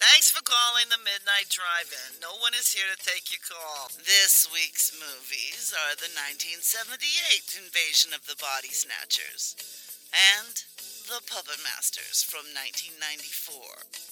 Thanks for calling the Midnight Drive-In. No one is here to take your call. This week's movies are the 1978 Invasion of the Body Snatchers and The Puppet Masters from 1994.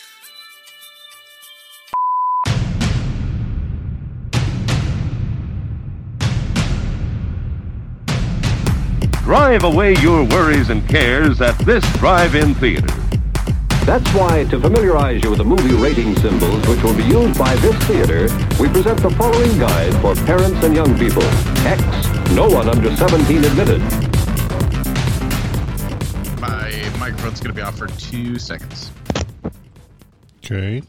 Drive away your worries and cares at this drive-in theater. That's why, to familiarize you with the movie rating symbols which will be used by this theater, we present the following guide for parents and young people. X, no one under 17 admitted. My microphone's going to be off for two seconds. Okay.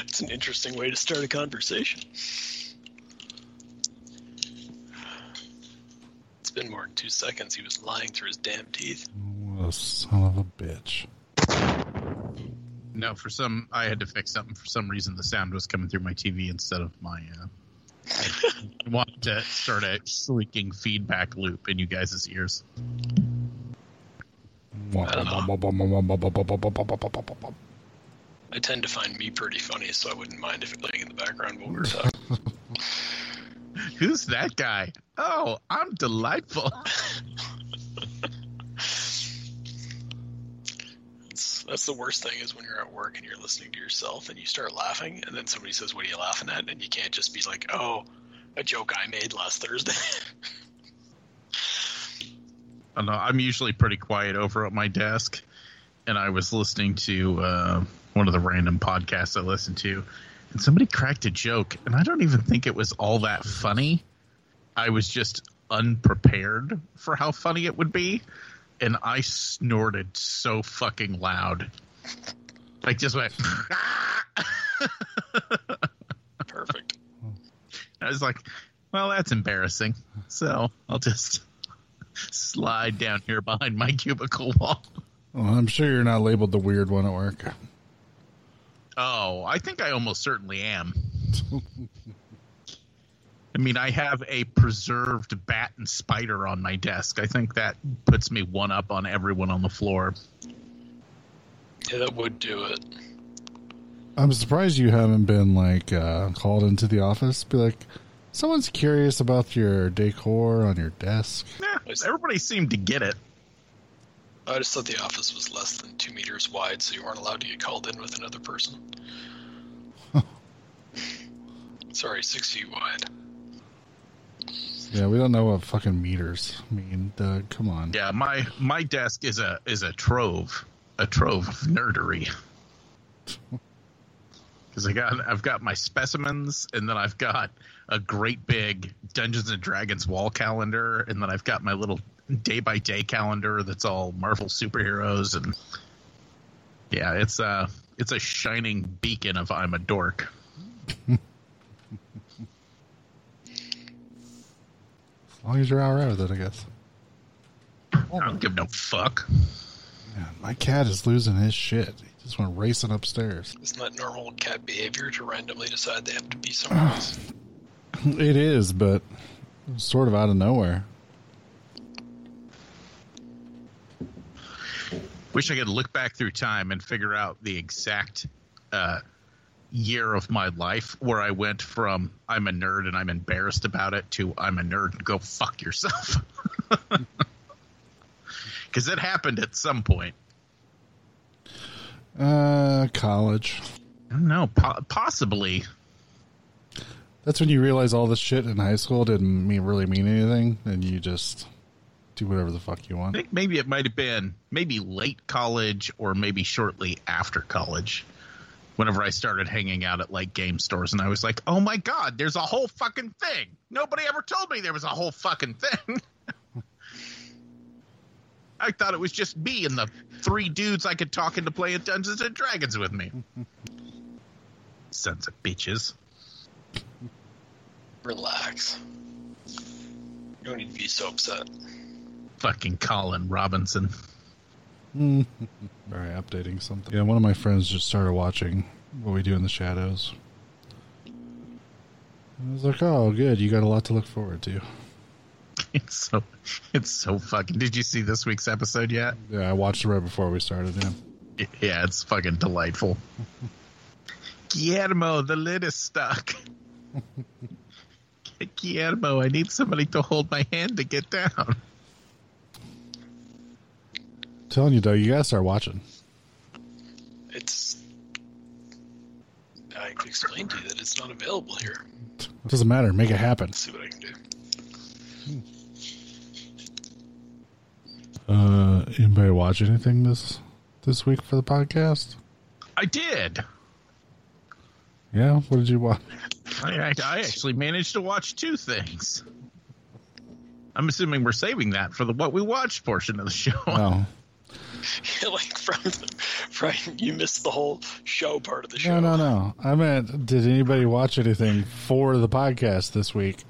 It's an interesting way to start a conversation. Been more than two seconds. He was lying through his damn teeth. What a son of a bitch. No, for some, I had to fix something. For some reason, the sound was coming through my TV instead of my. Uh, I wanted to start a shrieking feedback loop in you guys' ears. I tend to find me pretty funny, so I wouldn't mind if it playing in the background while we were talking. Who's that guy? Oh, I'm delightful. That's the worst thing is when you're at work and you're listening to yourself and you start laughing, and then somebody says, "What are you laughing at?" And you can't just be like, "Oh, a joke I made last Thursday." I know, I'm usually pretty quiet over at my desk, and I was listening to uh, one of the random podcasts I listen to, and somebody cracked a joke, and I don't even think it was all that funny. I was just unprepared for how funny it would be, and I snorted so fucking loud. Like just went. Perfect. I was like, well, that's embarrassing. So I'll just slide down here behind my cubicle wall. Well, I'm sure you're not labeled the weird one at work. Oh, I think I almost certainly am. I mean, I have a preserved bat and spider on my desk. I think that puts me one up on everyone on the floor. Yeah, that would do it. I'm surprised you haven't been like uh, called into the office. Be like, someone's curious about your decor on your desk. Yeah, everybody seemed to get it. I just thought the office was less than two meters wide, so you weren't allowed to get called in with another person. Sorry, six feet wide. Yeah, we don't know what fucking meters I mean. Doug, come on. Yeah, my my desk is a is a trove, a trove of nerdery. Because I got I've got my specimens, and then I've got a great big Dungeons and Dragons wall calendar, and then I've got my little day by day calendar that's all Marvel superheroes, and yeah, it's a it's a shining beacon of I'm a dork. As long as you're all right with it, I guess. I don't give no fuck. Man, my cat is losing his shit. He just went racing upstairs. Isn't that normal cat behavior to randomly decide they have to be somewhere else? It is, but sort of out of nowhere. Wish I could look back through time and figure out the exact uh, year of my life where I went from I'm a nerd and I'm embarrassed about it to I'm a nerd and go fuck yourself. Because it happened at some point. Uh, college. I don't know, po- possibly. That's when you realize all this shit in high school didn't mean really mean anything, and you just do whatever the fuck you want. I think maybe it might have been maybe late college or maybe shortly after college. Whenever I started hanging out at like game stores, and I was like, "Oh my god, there's a whole fucking thing! Nobody ever told me there was a whole fucking thing." I thought it was just me and the three dudes I could talk into playing Dungeons and Dragons with me. Sons of bitches. Relax. You don't need to be so upset. Fucking Colin Robinson. All right, updating something. Yeah, one of my friends just started watching What We Do in the Shadows. I was like, "Oh, good. You got a lot to look forward to." It's so it's so fucking. Did you see this week's episode yet? Yeah, I watched it right before we started. Yeah. Yeah, it's fucking delightful. Guillermo, the lid is stuck. Guillermo, I need somebody to hold my hand to get down. Telling you, though, you gotta start watching. It's. I explained to you that it's not available here. It doesn't matter. Make it happen. Let's see what I can do. Uh, anybody watch anything this this week for the podcast? I did. Yeah, what did you watch? I, I, I actually managed to watch two things. I'm assuming we're saving that for the what we watched portion of the show. Oh, like from, from you missed the whole show part of the show. no, no, no. I meant, did anybody watch anything for the podcast this week?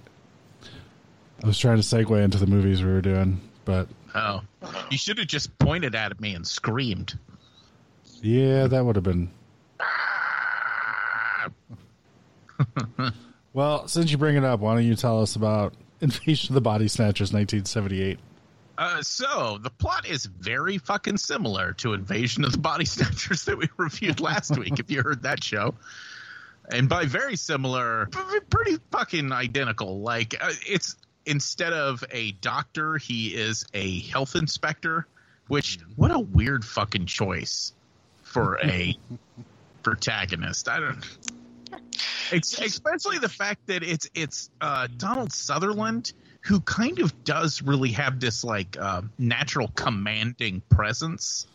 I was trying to segue into the movies we were doing, but Oh, oh. you should have just pointed at me and screamed. yeah, that would have been. Well, since you bring it up, why don't you tell us about Invasion of the Body Snatchers 1978? Uh, so the plot is very fucking similar to Invasion of the Body Snatchers that we reviewed last week. If you heard that show, and by very similar, pretty fucking identical. Like uh, it's instead of a doctor, he is a health inspector. Which what a weird fucking choice for a protagonist. I don't. Especially the fact that it's it's uh, Donald Sutherland who kind of does really have this like uh, natural commanding presence.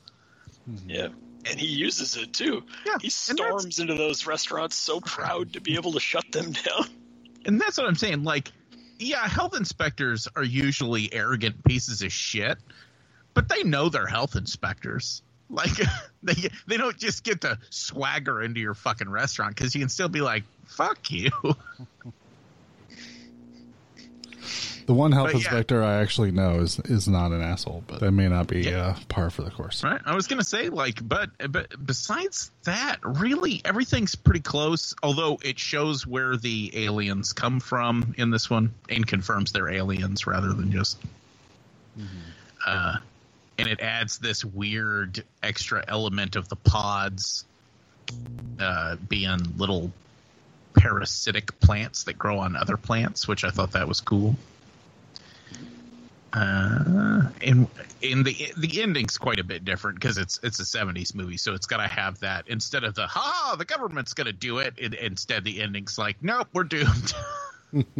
Yeah. And he uses it too. Yeah, He storms into those restaurants so proud to be able to shut them down. And that's what I'm saying. Like, yeah, health inspectors are usually arrogant pieces of shit, but they know they're health inspectors. Like, they they don't just get to swagger into your fucking restaurant because you can still be like, "Fuck you." The one health But, yeah. inspector I actually know is is not an asshole, but that may not be uh, par for the course. Right. I was gonna say like, but but besides that, really everything's pretty close. Although it shows where the aliens come from in this one, and confirms they're aliens rather than just. Uh, and it adds this weird extra element of the pods uh, being little parasitic plants that grow on other plants, which I thought that was cool. Uh, and in the the ending's quite a bit different because it's it's a '70s movie, so it's got to have that instead of the "ha, the government's going to do it." it. Instead, the ending's like, "Nope, we're doomed."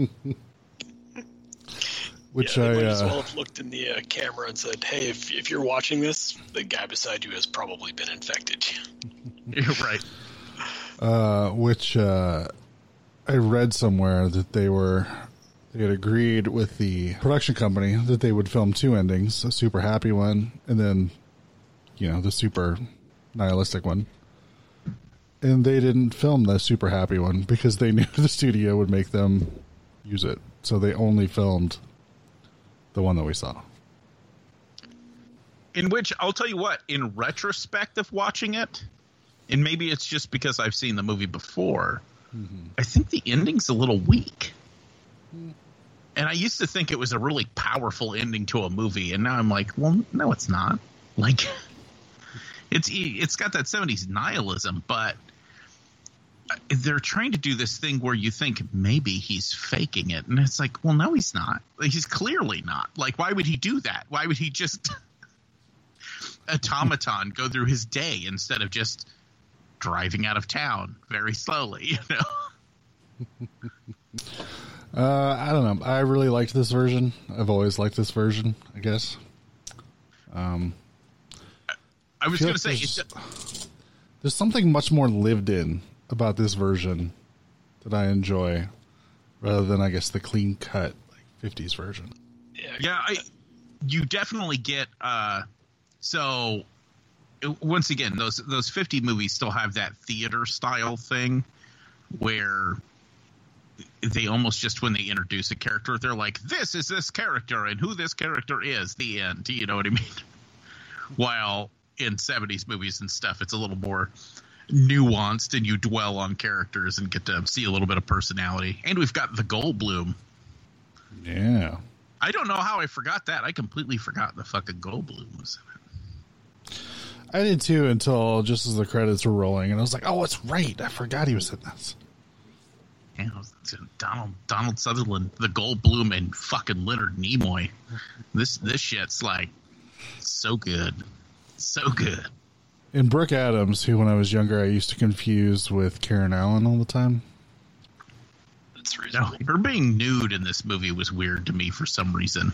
Which yeah, I might as uh, well have looked in the uh, camera and said, "Hey, if if you're watching this, the guy beside you has probably been infected." You're right. uh, which uh, I read somewhere that they were they had agreed with the production company that they would film two endings, a super happy one and then you know, the super nihilistic one. And they didn't film the super happy one because they knew the studio would make them use it. So they only filmed the one that we saw. In which I'll tell you what, in retrospect of watching it, and maybe it's just because I've seen the movie before, mm-hmm. I think the ending's a little weak. Hmm. And I used to think it was a really powerful ending to a movie, and now I'm like, well, no, it's not. Like, it's it's got that '70s nihilism, but they're trying to do this thing where you think maybe he's faking it, and it's like, well, no, he's not. He's clearly not. Like, why would he do that? Why would he just automaton go through his day instead of just driving out of town very slowly? You know. Uh, I don't know. I really liked this version. I've always liked this version, I guess. Um, I was feel going to say, there's- it, there's something much more lived in about this version that I enjoy, rather than I guess the clean cut like '50s version. Yeah, yeah, I you definitely get uh so once again those those 50 movies still have that theater style thing where they almost just when they introduce a character they're like this is this character and who this character is the end you know what i mean while in 70s movies and stuff it's a little more nuanced and you dwell on characters and get to see a little bit of personality and we've got the goldblum Yeah. I don't know how I forgot that. I completely forgot the fucking Goldblum was in it. I did too until just as the credits were rolling, and I was like, "Oh, it's right. I forgot he was in this." Yeah, it was- it's Donald Donald Sutherland, the Goldblum, and fucking Leonard Nimoy. This this shit's like so good, so good. And Brooke Adams, who when I was younger I used to confuse with Karen Allen all the time. That's No, her being nude in this movie was weird to me for some reason.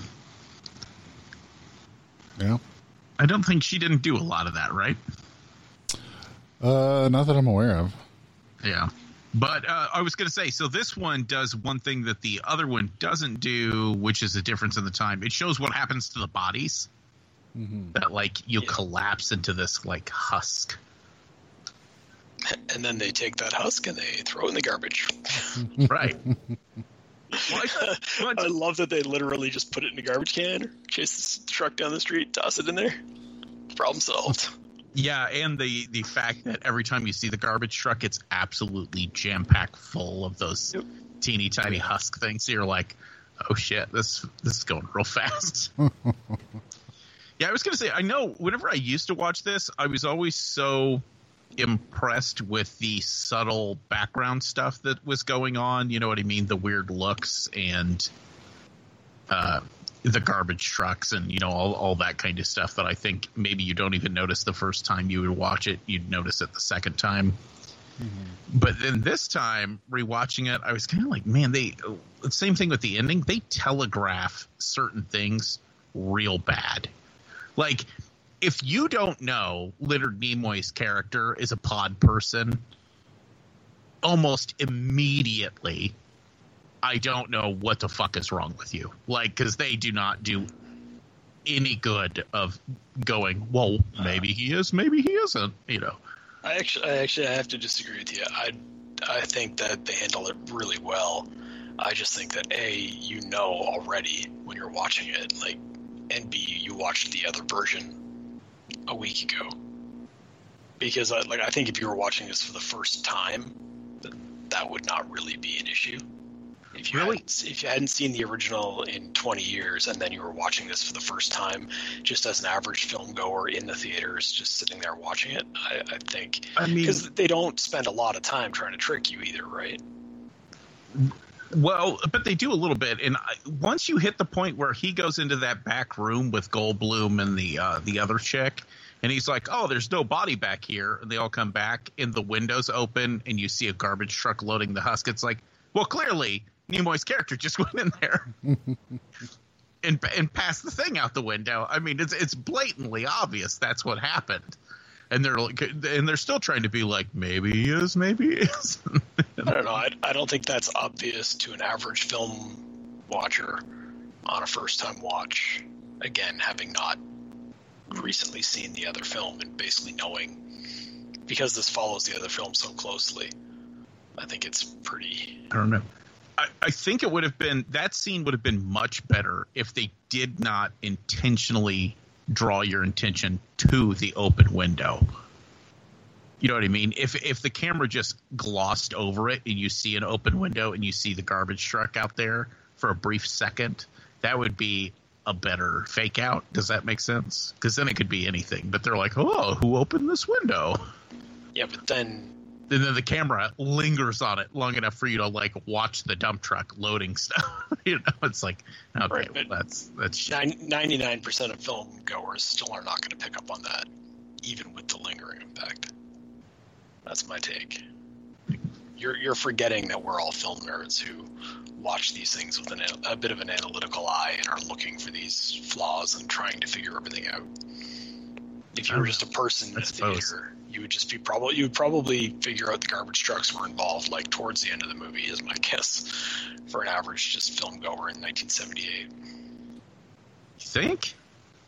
Yeah. I don't think she didn't do a lot of that, right? Uh, not that I'm aware of. Yeah. But uh, I was going to say, so this one does one thing that the other one doesn't do, which is a difference in the time. It shows what happens to the bodies. That like you collapse into this like husk. And then they take that husk and they throw it in the garbage. Right. Well, I- well, I love that they literally just put it in a garbage can, chase the truck down the street, toss it in there. Problem solved. Yeah, and the the fact that every time you see the garbage truck, it's absolutely jam packed full of those Yep. teeny tiny husk things. So you're like, oh shit, this this is going real fast. yeah, I was gonna say, I know. Whenever I used to watch this, I was always so impressed with the subtle background stuff that was going on. You know what I mean? The weird looks and uh, the garbage trucks and you know all, all that kind of stuff that I think maybe you don't even notice the first time you would watch it. You'd notice it the second time. Mm-hmm. But then this time, rewatching it, I was kind of like, man, they. Same thing with the ending. They telegraph certain things real bad. Like, if you don't know Leonard Nimoy's character is a pod person, almost immediately, I don't know what the fuck is wrong with you. Like, because they do not do any good of going, well, maybe he is, maybe he isn't, you know. I actually, I actually, I have to disagree with you. I, I think that they handle it really well. I just think that a, you know already when you're watching it, like, and b, you watched the other version a week ago. Because, I, like, I think if you were watching this for the first time, that, that would not really be an issue. If you Really? hadn't, if you hadn't seen the original in 20 years and then you were watching this for the first time, just as an average film goer in the theaters, just sitting there watching it, I, I think I mean, because they don't spend a lot of time trying to trick you either, right? Well, but they do a little bit, and I, once you hit the point where he goes into that back room with Goldblum and the uh, the other chick, and he's like, "Oh, there's no body back here," and they all come back, and the windows open, and you see a garbage truck loading the husk. It's like, well, clearly Nimoy's character just went in there and and passed the thing out the window. I mean, it's it's blatantly obvious that's what happened. And they're like, and they're still trying to be like, maybe he is, maybe he isn't. I don't know. I, I don't think that's obvious to an average film watcher on a first time watch. Again, having not recently seen the other film and basically knowing because this follows the other film so closely. I think it's pretty. I don't know. I, I think it would have been that scene would have been much better if they did not intentionally draw your attention to the open window. You know what I mean? If if the camera just glossed over it and you see an open window and you see the garbage truck out there for a brief second, that would be a better fake out. Does that make sense? Because then it could be anything. But they're like, "Oh, who opened this window?" Yeah, but then and then the camera lingers on it long enough for you to like watch the dump truck loading stuff. you know, it's like okay, Right, well, that's that's ninety nine percent of film goers still are not going to pick up on that, even with the lingering impact. That's my take. You're you're forgetting that we're all film nerds who watch these things with an, a bit of an analytical eye and are looking for these flaws and trying to figure everything out. If you were oh, just a person in I the theater, you would just be probably you would probably figure out the garbage trucks were involved like towards the end of the movie is my guess for an average just film goer in 1978. You think?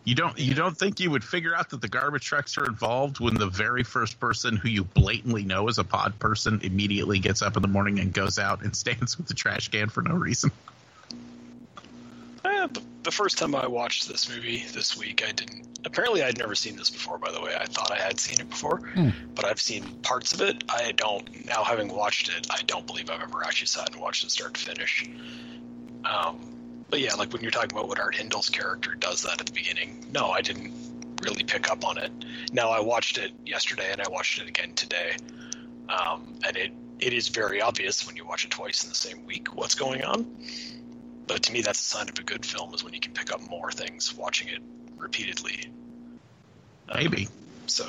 You don't you don't think you would figure out that the garbage trucks are involved when the very first person who you blatantly know is a pod person immediately gets up in the morning and goes out and stands with the trash can for no reason? The, first time I watched this movie this week, I didn't. Apparently, I'd never seen this before. By the way, I thought I had seen it before, but I've seen parts of it. I don't now, having watched it, I don't believe I've ever actually sat and watched it start to finish. Um, but yeah, like when you're talking about what Art Hindle's character does that at the beginning, no, I didn't really pick up on it. Now I watched it yesterday and I watched it again today, um, and it it is very obvious when you watch it twice in the same week what's going on. But to me, that's a sign of a good film is when you can pick up more things watching it repeatedly. Um, Maybe. So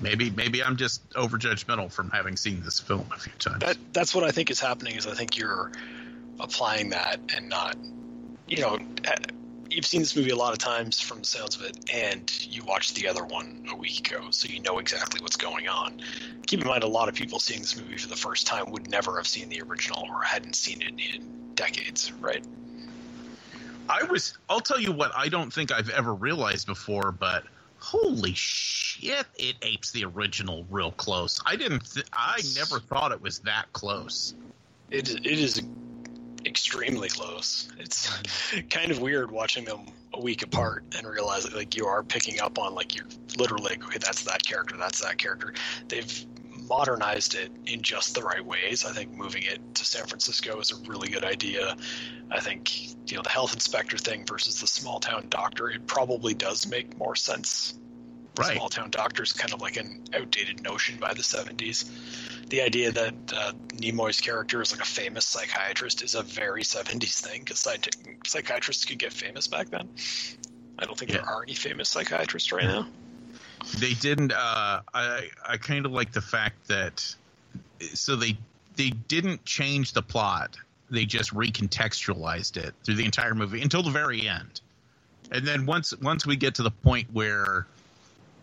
Maybe maybe I'm just overjudgmental from having seen this film a few times. that that's what I think is happening. Is I think you're applying that and not, you know, eh, you've seen this movie a lot of times from the sounds of it, and you watched the other one a week ago, so you know exactly what's going on. Keep in mind, a lot of people seeing this movie for the first time would never have seen the original or hadn't seen it in decades, right? I was I'll tell you what I don't think I've ever realized before, but holy shit, it apes the original real close. I didn't th- I never thought it was that close. It it is extremely close. It's kind of weird watching them a week apart and realize like you are picking up on like you're literally like, okay, that's that character, that's that character. They've modernized it in just the right ways. I think moving it to San Francisco is a really good idea. I think you know the health inspector thing versus the small town doctor. It probably does make more sense. Right. Small town doctor is kind of like an outdated notion by the 70s. The idea that uh, Nimoy's character is like a famous psychiatrist is a very 70s thing because psychiatrists could get famous back then. I don't think Yeah. there are any famous psychiatrists right now. They didn't uh I I kind of like the fact that so they they didn't change the plot. They just recontextualized it through the entire movie until the very end. And then once once we get to the point where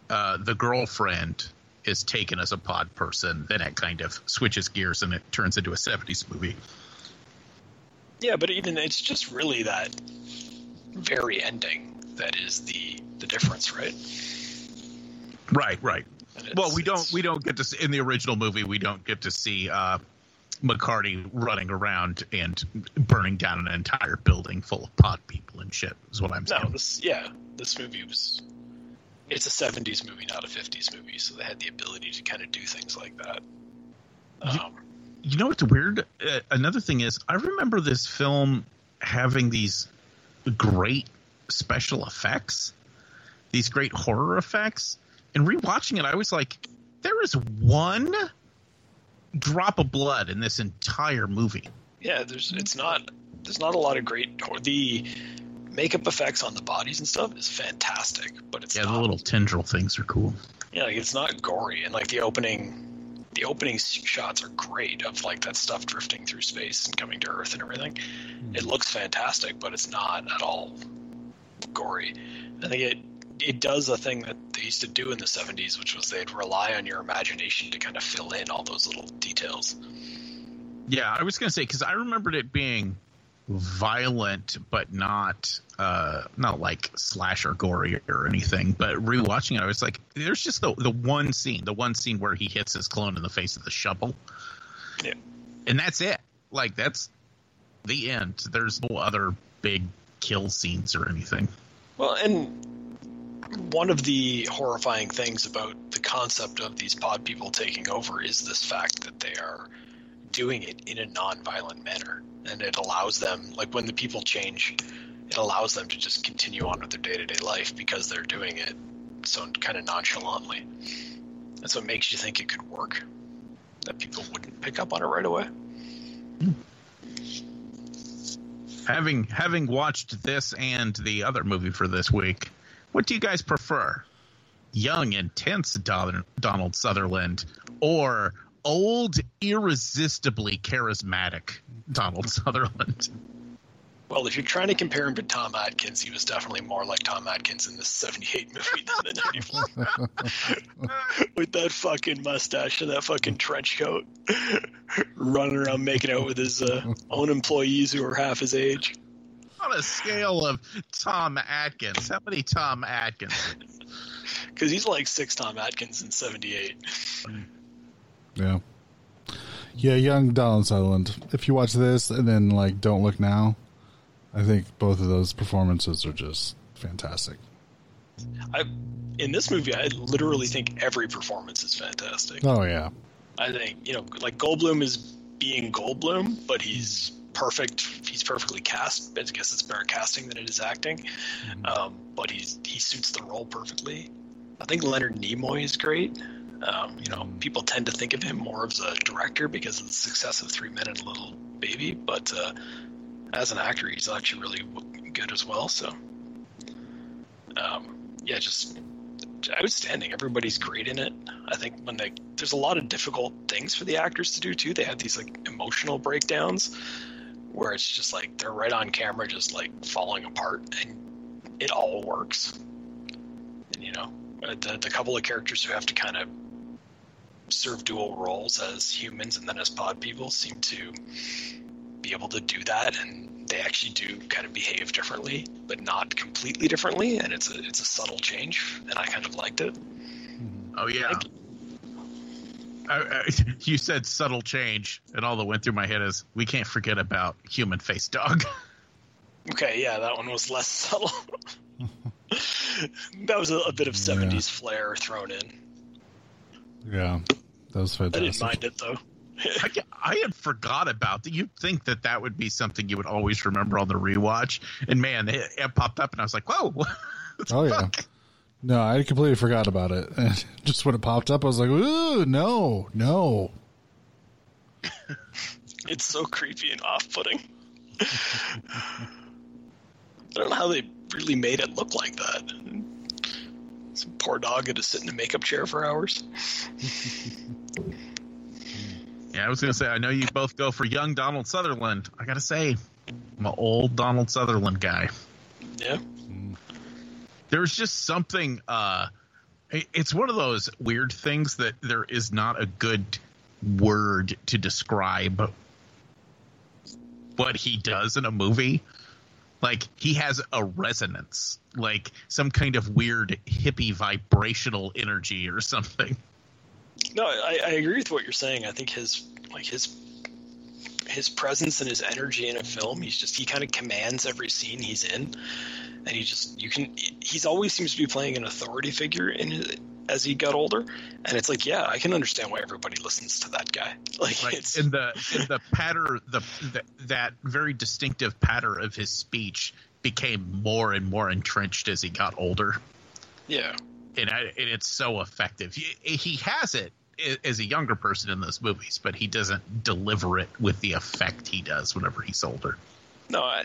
uh, the girlfriend is taken as a pod person, then it kind of switches gears and it turns into a 70s movie. Yeah, but even it's just really that very ending that is the the difference, right? Right, right. Well, we don't we don't get to see, in the original movie we don't get to see uh, McCarthy running around and burning down an entire building full of pod people and shit. Is what I'm saying. No, this yeah, this movie was. It's a '70s movie, not a '50s movie, so they had the ability to kind of do things like that. Um, You know what's weird? Uh, another thing is, I remember this film having these great special effects, these great horror effects, and rewatching it, I was like, there is one drop of blood in this entire movie. yeah, there's it's not there's not a lot of great or the makeup effects on the bodies and stuff is fantastic, but it's Yeah, not the little tendril things are cool. yeah, like it's not gory and like the opening the opening shots are great of like that stuff drifting through space and coming to Earth and everything. It hmm. looks fantastic, but it's not at all gory. I think it it does a thing that they used to do in the 70s, which was they'd rely on your imagination to kind of fill in all those little details. Yeah, I was gonna say because I remembered it being violent, but not uh not like slasher gory or anything. But rewatching it, I was like, there's just the the one scene, the one scene where he hits his clone in the face with the shovel, Yeah. and that's it. Like that's the end. There's no other big kill scenes or anything. Well, and one of the horrifying things about the concept of these pod people taking over is this fact that they are doing it in a non-violent manner, and it allows them, like when the people change, it allows them to just continue on with their day-to-day life because they're doing it so kind of nonchalantly. That's what makes you think it could work. That people wouldn't pick up on it right away. Hmm. Having having watched this and the other movie for this week, what do you guys prefer? Young, intense Don- Donald Sutherland or old, irresistibly charismatic Donald Sutherland? Well, if you're trying to compare him to Tom Atkins, he was definitely more like Tom Atkins in the 78 movie than the 94. with that fucking mustache and that fucking trench coat. Running around making out with his uh, own employees who are half his age. On a scale of Tom Atkins, how many Tom Atkins? Because he's like six Tom Atkins in '78. Yeah. Yeah, young Donald Sutherland. If you watch this and then like Don't Look Now, I think both of those performances are just fantastic. I in this movie, I literally think every performance is fantastic. Oh yeah. I think you know, like Goldblum is being Goldblum, but he's perfect. He's perfectly cast. I guess it's better casting than it is acting. Um, but he's he suits the role perfectly. I think Leonard Nimoy is great. Um, you know, people tend to think of him more as a director because of the success of Three Men and a Little Baby, but uh, as an actor, he's actually really good as well. So, um, yeah, just outstanding. Everybody's great in it. I think when they there's a lot of difficult things for the actors to do too. They have these like emotional breakdowns where it's just like they're right on camera, just like falling apart, and it all works. And you know, uh, the, the couple of characters who have to kind of serve dual roles as humans and then as pod people seem to be able to do that and they actually do kind of behave differently but not completely differently and it's a it's a subtle change and i kind of liked it Oh yeah. I, I, you said subtle change, and all that went through my head is we can't forget about human face dog. okay yeah that one was less subtle that was a, a bit of 70s flair thrown in Yeah. That was i didn't mind it though I, I had forgot about that. You'd think that that would be something you would always remember on the rewatch, and man, it, it popped up, and I was like, "Whoa!" Oh yeah. No, I completely forgot about it. And just when it popped up, I was like, "Ooh, no, no." It's so creepy and off-putting. I don't know how they really made it look like that. Some poor dog had to sit in a makeup chair for hours. Yeah, I was gonna say, I know you both go for young Donald Sutherland. I gotta say, I'm an old Donald Sutherland guy. Yeah, There's just something. uh It's one of those weird things that there is not a good word to describe what he does in a movie. Like he has a resonance, like some kind of weird hippie vibrational energy or something. no, I, I agree with what you're saying. I think his like his his presence and his energy in a film, he's just he kind of commands every scene he's in, and he just you can he's always seems to be playing an authority figure in as he got older, and it's like yeah, I can understand why everybody listens to that guy. Like Like it's in the in the patter the, the that very distinctive patter of his speech became more and more entrenched as he got older. yeah. and, I, and it's so effective. He, he has it as a younger person in those movies, but he doesn't deliver it with the effect he does whenever he's older. No, I,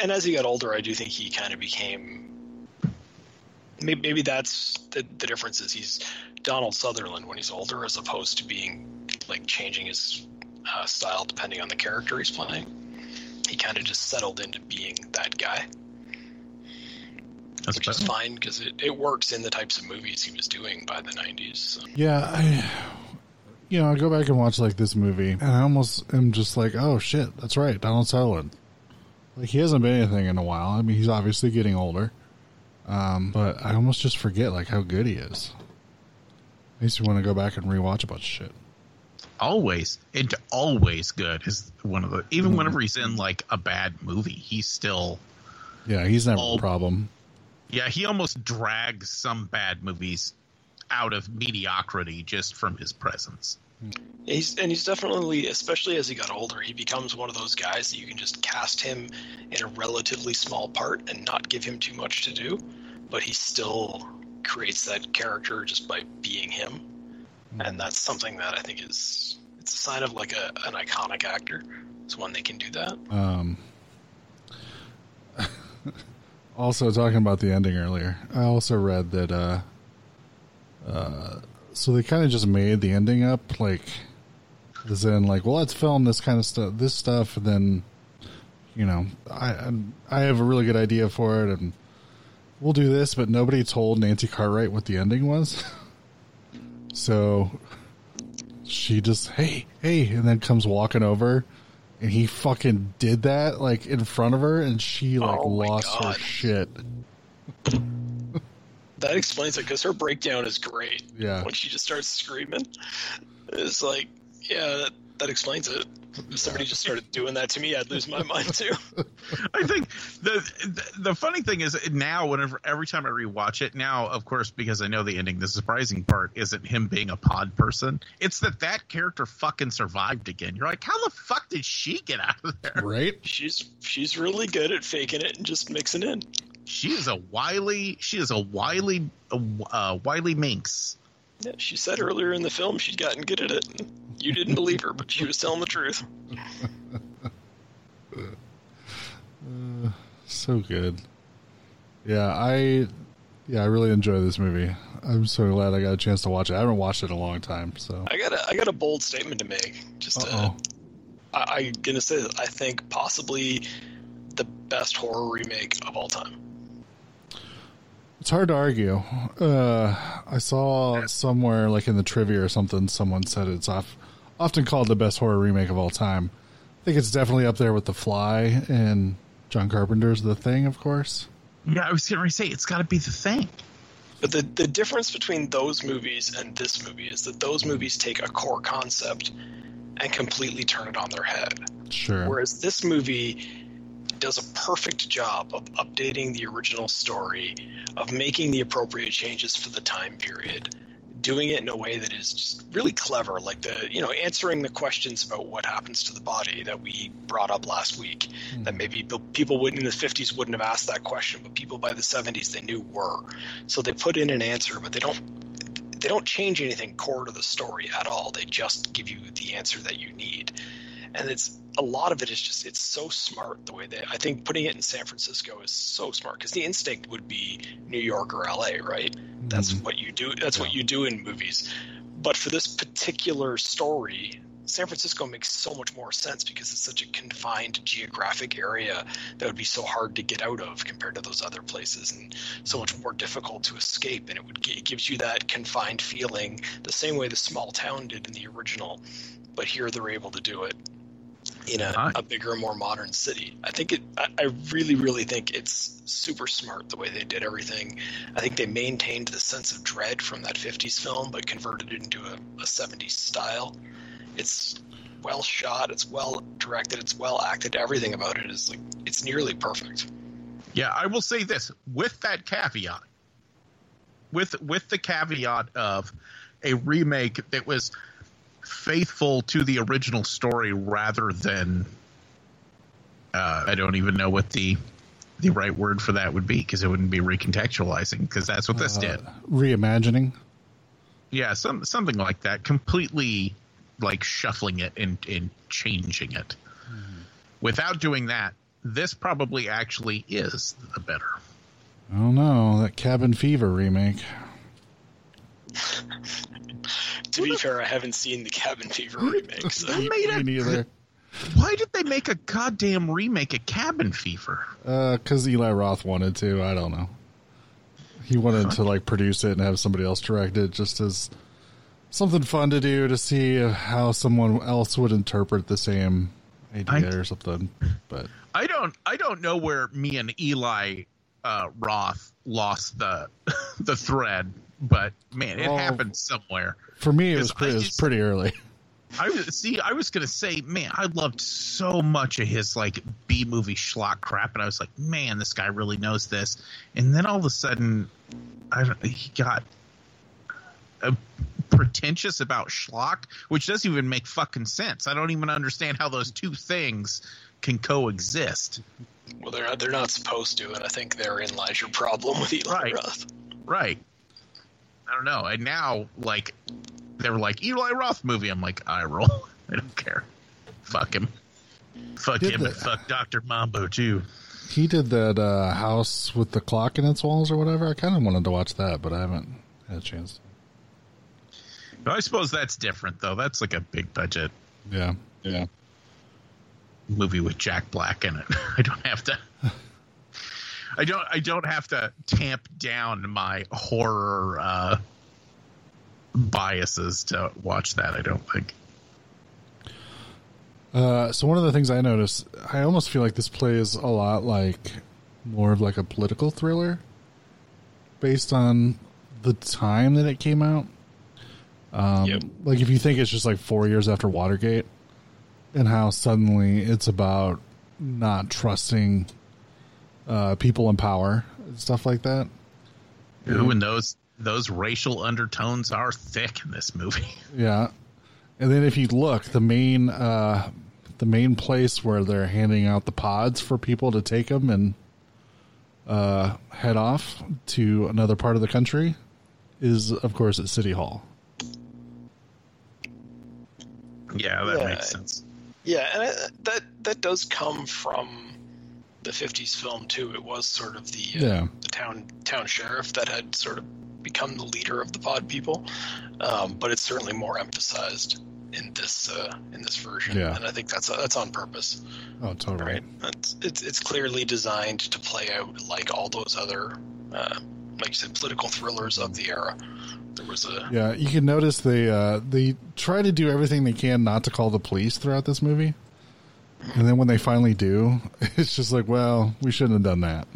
and as he got older, I do think he kind of became. Maybe, maybe that's the, the difference is he's Donald Sutherland when he's older, as opposed to being like changing his uh, style depending on the character he's playing. He kind of just settled into being that guy, That's which is fine because it, it works in the types of movies he was doing by the '90s. So. Yeah, I, you know, I go back and watch like this movie, and I almost am just like, "Oh shit, that's right, Donald Sutherland." Like he hasn't been anything in a while. I mean, he's obviously getting older, um, but I almost just forget like how good he is. I used to want to go back and rewatch a bunch of shit. Always and always good is one of the even whenever he's in like a bad movie, he's still Yeah, he's never Oh. a problem. yeah he almost drags some bad movies out of mediocrity just from his presence. He's and he's definitely, especially as he got older, he becomes one of those guys that you can just cast him in a relatively small part and not give him too much to do, but he still creates that character just by being him, and that's something that I think is it's a sign of like a, an iconic actor. It's when they can do that. Um, also, talking about the ending earlier, I also read that. Uh, uh, so they kind of just made the ending up, like, as in, like, well, let's film this kind of stuff, this stuff, and then, you know, I I have a really good idea for it, and we'll do this, but nobody told Nancy Cartwright what the ending was. so she just, hey, hey, and then comes walking over and he fucking did that like in front of her, and she like Oh lost her shit. That explains it because her breakdown is great. Yeah. When she just starts screaming, it's like, yeah, that, that explains it. If somebody just started doing that to me, I'd lose my mind too. I think the, the the funny thing is now whenever every time I rewatch it now, of course, because I know the ending, the surprising part isn't him being a pod person. It's that that character fucking survived again. You're like, how the fuck did she get out of there? Right? She's she's really good at faking it and just mixing in. She is a wily. She is a wily, uh, uh, wily minx. Yeah, she said earlier in the film she'd gotten good at it. You didn't believe her, but she was telling the truth. So good. Yeah, I yeah, I really enjoy this movie. I'm so glad I got a chance to watch it. I haven't watched it in a long time, so I got a I got a bold statement to make. Just to, Uh-oh. I, I'm gonna say that I think possibly the best horror remake of all time. It's hard to argue. Uh, I saw somewhere, like in the trivia or something, someone said it's off, often called the best horror remake of all time. I think it's definitely up there with The Fly and John Carpenter's The Thing, of course. Yeah, I was going to say it's got to be the thing. But the the difference between those movies and this movie is that those movies take a core concept and completely turn it on their head. Sure. Whereas this movie does a perfect job of updating the original story, of making the appropriate changes for the time period, doing it in a way that is just really clever, like the you know answering the questions about what happens to the body that we brought up last week. Hmm. That maybe pe- people in the 50s wouldn't have asked that question, but people by the 70s they knew were. So they put in an answer, but they don't they don't change anything core to the story at all. They just give you the answer that you need. And it's a lot of it is just it's so smart the way they I think putting it in San Francisco is so smart because the instinct would be New York or LA, right? That's mm-hmm. what you do. That's what you do in movies. But for this particular story, San Francisco makes so much more sense because it's such a confined geographic area that would be so hard to get out of compared to those other places and so much more difficult to escape and it would it gives you that confined feeling the same way the small town did in the original but here they're able to do it in a, a bigger more modern city. I think it I, I really really think it's super smart the way they did everything. I think they maintained the sense of dread from that 50s film but converted it into a, a 70s style. It's well shot it's well directed it's well acted. Everything about it is like it's nearly perfect. Yeah, I will say this with that caveat, with with the caveat of a remake that was faithful to the original story rather than uh, I don't even know what the the right word for that would be because it wouldn't be recontextualizing because that's what this did. Reimagining. Yeah, some something like that. Completely like shuffling it and, and changing it. Without doing that, this probably actually is the better. I don't know. That Cabin Fever remake. to be fair i haven't seen the cabin fever remake so Who made Me a, neither. Why did they make a goddamn remake of Cabin Fever? Because Uh, Eli Roth wanted to. I don't know. He wanted to like produce it and have somebody else direct it, just as something fun to do to see how someone else would interpret the same idea I- or something. But I don't I don't know where me and Eli uh, Roth lost the the thread, but man, it Oh. happened somewhere. for me, it was, Because pretty, I it was pretty early. I was see. I was gonna say, man, I loved so much of his like B movie schlock crap, and I was like, man, this guy really knows this. And then all of a sudden, I don't, he got uh, pretentious about schlock, which doesn't even make fucking sense. I don't even understand how those two things can coexist. well they're not, they're not supposed to and i think therein lies your problem with eli Right. roth Right. I don't know. And now, like, they were like Eli Roth movie. I'm like, I roll. I don't care. Fuck him. Fuck Did him. the- and fuck Doctor Mambo too. He did that uh, house with the clock in its walls or whatever. I kind of wanted to watch that, but I haven't had a chance. But I suppose that's different though. That's like a big budget Yeah, yeah. movie with Jack Black in it. I don't have to. I don't. I don't have to tamp down my horror uh, biases to watch that. I don't think. Uh, so one of the things I noticed, I almost feel like this plays a lot like more of like a political thriller, based on the time that it came out. Um, Yep. Like if you think it's just like four years after Watergate, and how suddenly it's about not trusting uh, people in power and stuff like that. Ooh, and those those racial undertones are thick in this movie. Yeah. And then if you look, the main uh the main place where they're handing out the pods for people to take them and uh head off to another part of the country is of course at City Hall. Yeah, that Yeah. makes sense. Yeah, and I, that that does come from the '50s film too. It was sort of the, uh, Yeah. the town town sheriff that had sort of become the leader of the pod people, um, but it's certainly more emphasized in this uh, in this version. Yeah. and I think that's that's on purpose, Oh, totally. right? It's, it's it's clearly designed to play out like all those other, uh, like you said, political thrillers of the era. There was a Yeah, you can notice they uh they try to do everything they can not to call the police throughout this movie. And then when they finally do, it's just like, well, we shouldn't have done that.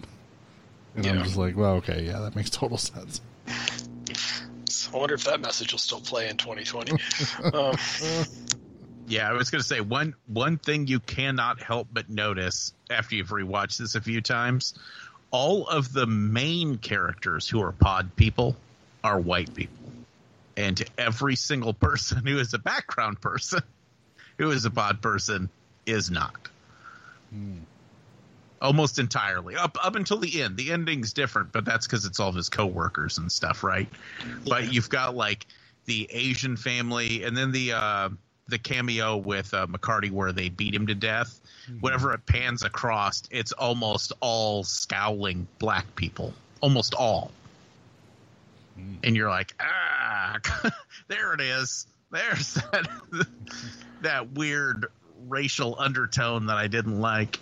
And I'm just like, well, okay, yeah, that makes total sense. I wonder if that message will still play in 2020. um, Yeah, I was going to say one one thing you cannot help but notice after you've rewatched this a few times, all of the main characters who are pod people are white people. And every single person who is a background person who is a pod person is not. Almost entirely. Up up until the end. The ending's different, but that's because it's all of his coworkers and stuff, right? But you've got like the Asian family and then the uh the cameo with uh, McCarthy where they beat him to death. Whenever it pans across, it's almost all scowling black people. Almost all. And you're like, ah, there it is. There's that that weird racial undertone that I didn't like.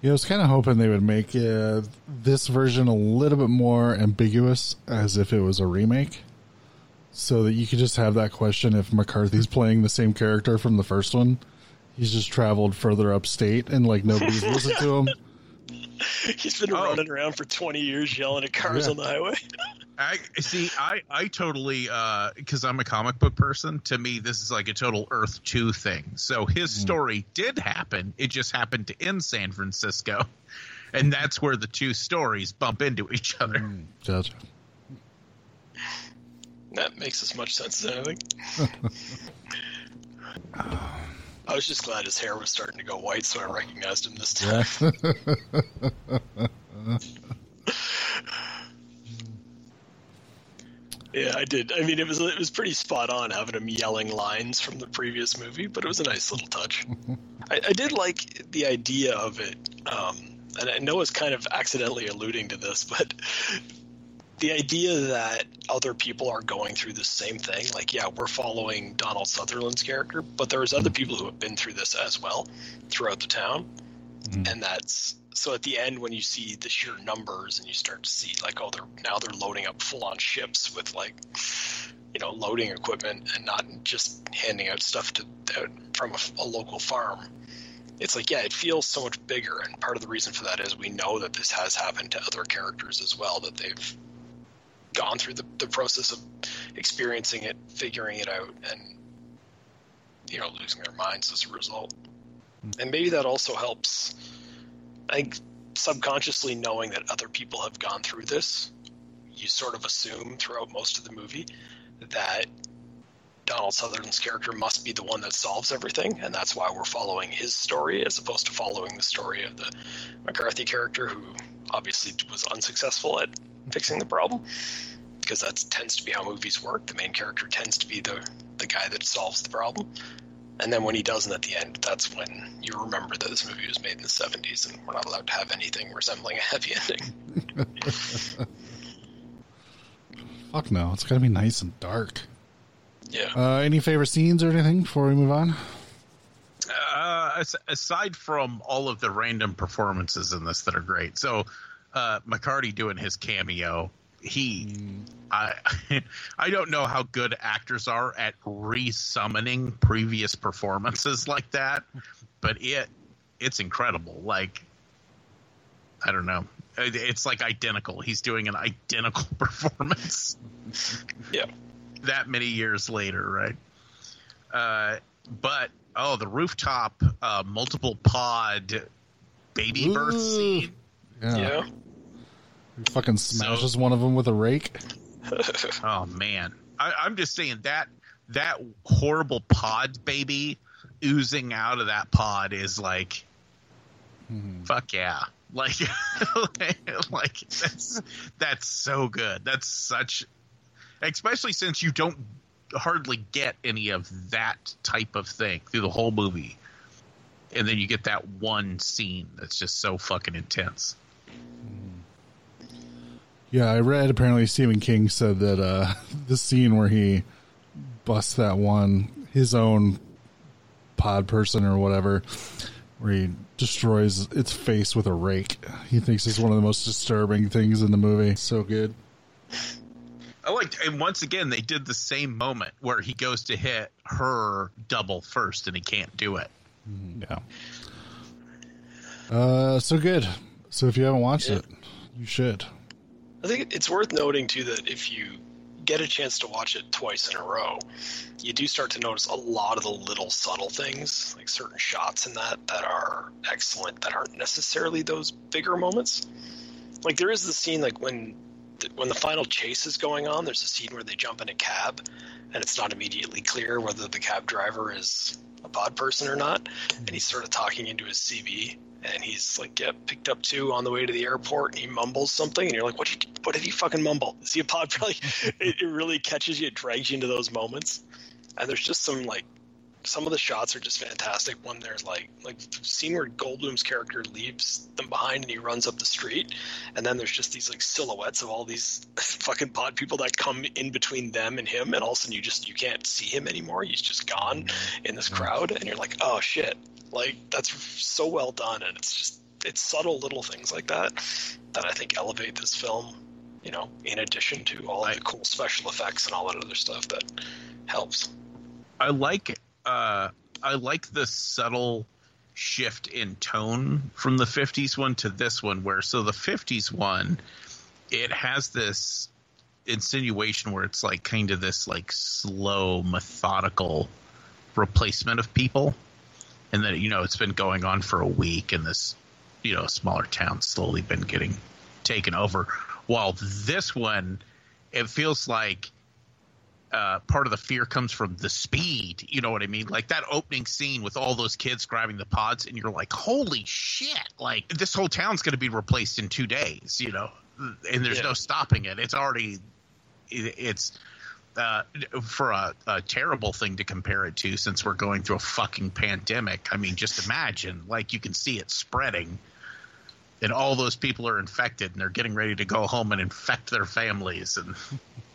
Yeah, I was kind of hoping they would make uh, this version a little bit more ambiguous, as if it was a remake, so that you could just have that question if McCarthy's playing the same character from the first one. He's just traveled further upstate, and like nobody's listened to him. He's been Oh. running around for 20 years yelling at cars Yeah. on the highway. I see. I I totally uh, because I'm a comic book person. To me, this is like a total Earth Two thing. So his hmm. story did happen. It just happened to end San Francisco, and that's where the two stories bump into each other. Hmm. Gotcha. That makes as much sense as anything. I was just glad his hair was starting to go white, so I recognized him this time. Yeah, I did. I mean, it was it was pretty spot on having him yelling lines from the previous movie, but it was a nice little touch. I, I did like the idea of it, um, and I know it's kind of accidentally alluding to this, but the idea that other people are going through the same thing. Like, yeah, we're following Donald Sutherland's character, but there's other people who have been through this as well throughout the town, Mm-hmm. and that's so at the end when you see the sheer numbers and you start to see like oh they're now they're loading up full on ships with like you know loading equipment and not just handing out stuff to from a, a local farm it's like yeah it feels so much bigger. And part of the reason for that is we know that this has happened to other characters as well that they've gone through the, the process of experiencing it figuring it out and you know losing their minds as a result and maybe that also helps I subconsciously knowing that other people have gone through this, you sort of assume throughout most of the movie that Donald Sutherland's character must be the one that solves everything, and that's why we're following his story as opposed to following the story of the McCarthy character who obviously was unsuccessful at fixing the problem. Because that tends to be how movies work. The main character tends to be the the guy that solves the problem. And then when he doesn't at the end, that's when you remember that this movie was made in the 70s and we're not allowed to have anything resembling a happy ending. Fuck no, it's gotta be nice and dark. Yeah. Uh, any favorite scenes or anything before we move on? Uh, aside from all of the random performances in this that are great, so uh, McCarthy doing his cameo he I I don't know how good actors are at re-summoning previous performances like that, but it it's incredible. Like I don't know. It- It's like identical. He's doing an identical performance Yeah. that many years later, right? Uh, but oh, the rooftop uh, multiple pod baby birth scene. Yeah. Yeah. He fucking smashes one of them with a rake. Oh man, I, I'm just saying that that horrible pod baby oozing out of that pod is like, mm-hmm. fuck yeah, like, like that's that's so good. That's such, especially since you don't hardly get any of that type of thing through the whole movie, and then you get that one scene that's just so fucking intense. Mm-hmm. Yeah, I read apparently Stephen King said that uh, the scene where he busts that one, his own pod person or whatever, where he destroys its face with a rake, he thinks is one of the most disturbing things in the movie. So good. I liked, and once again, they did the same moment where he goes to hit her double first and he can't do it. Yeah. Uh, so good. So if you haven't watched Yeah. it, you should. I think it's worth noting too that if you get a chance to watch it twice in a row, you do start to notice a lot of the little subtle things, like certain shots in that that are excellent that aren't necessarily those bigger moments. Like there is the scene like when when the final chase is going on, there's a scene where they jump in a cab and it's not immediately clear whether the cab driver is a pod person or not, and he's sort of talking into his CB and he's like get picked up too on the way to the airport and he mumbles something and you're like what did he, what did he fucking mumble? Is he a pod probably it, it really catches you it drags you into those moments. And there's just some like some of the shots are just fantastic when there's like like the scene where Goldblum's character leaves them behind and he runs up the street and then there's just these like silhouettes of all these fucking pod people that come in between them and him and all of a sudden you just you can't see him anymore. He's just gone in this mm-hmm. crowd and you're like oh shit. Like that's so well done and it's just it's subtle little things like that that I think elevate this film you know in addition to all the cool special effects and all that other stuff that helps. I like uh I like the subtle shift in tone from the 50s one to this one where so the 50s one it has this insinuation where it's like kind of this like slow methodical replacement of people and then you know it's been going on for a week and this you know smaller town slowly been getting taken over. While this one it feels like uh, part of the fear comes from the speed. You know what I mean? Like that opening scene with all those kids grabbing the pods, and you're like, "Holy shit!" Like this whole town's going to be replaced in two days. You know, and there's Yeah. no stopping it. It's already, it, it's uh, for a, a terrible thing to compare it to, since we're going through a fucking pandemic. I mean, just imagine, like you can see it spreading. And all those people are infected, and they're getting ready to go home and infect their families. And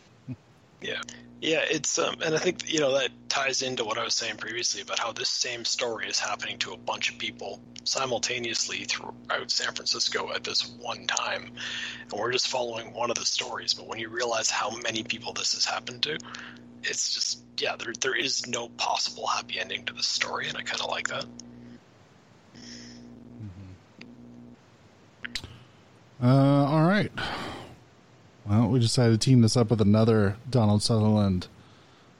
Yeah. Yeah, it's um and I think you know that ties into what I was saying previously about how this same story is happening to a bunch of people simultaneously throughout San Francisco at this one time. And we're just following one of the stories, but when you realize how many people this has happened to, it's just yeah, there there is no possible happy ending to this story and I kind of like that. Uh, all right. Well, we decided to team this up with another Donald Sutherland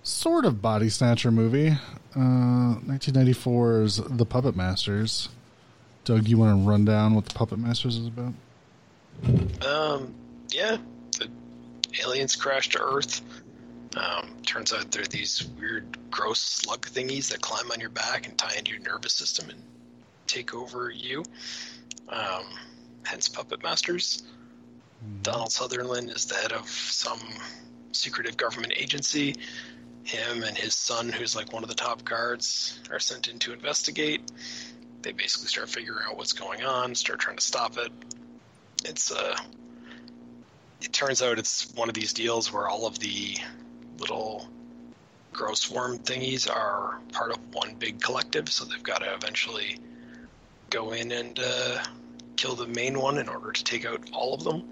sort of body snatcher movie. Uh, 1994's The Puppet Masters. Doug, you want to run down what The Puppet Masters is about? Um, yeah, the aliens crash to Earth. Um, turns out they're these weird, gross slug thingies that climb on your back and tie into your nervous system and take over you. Um, hence, puppet masters. Donald Sutherland is the head of some secretive government agency. Him and his son, who's like one of the top guards, are sent in to investigate. They basically start figuring out what's going on, start trying to stop it. It's uh, it turns out it's one of these deals where all of the little gross worm thingies are part of one big collective, so they've got to eventually go in and uh, kill the main one in order to take out all of them.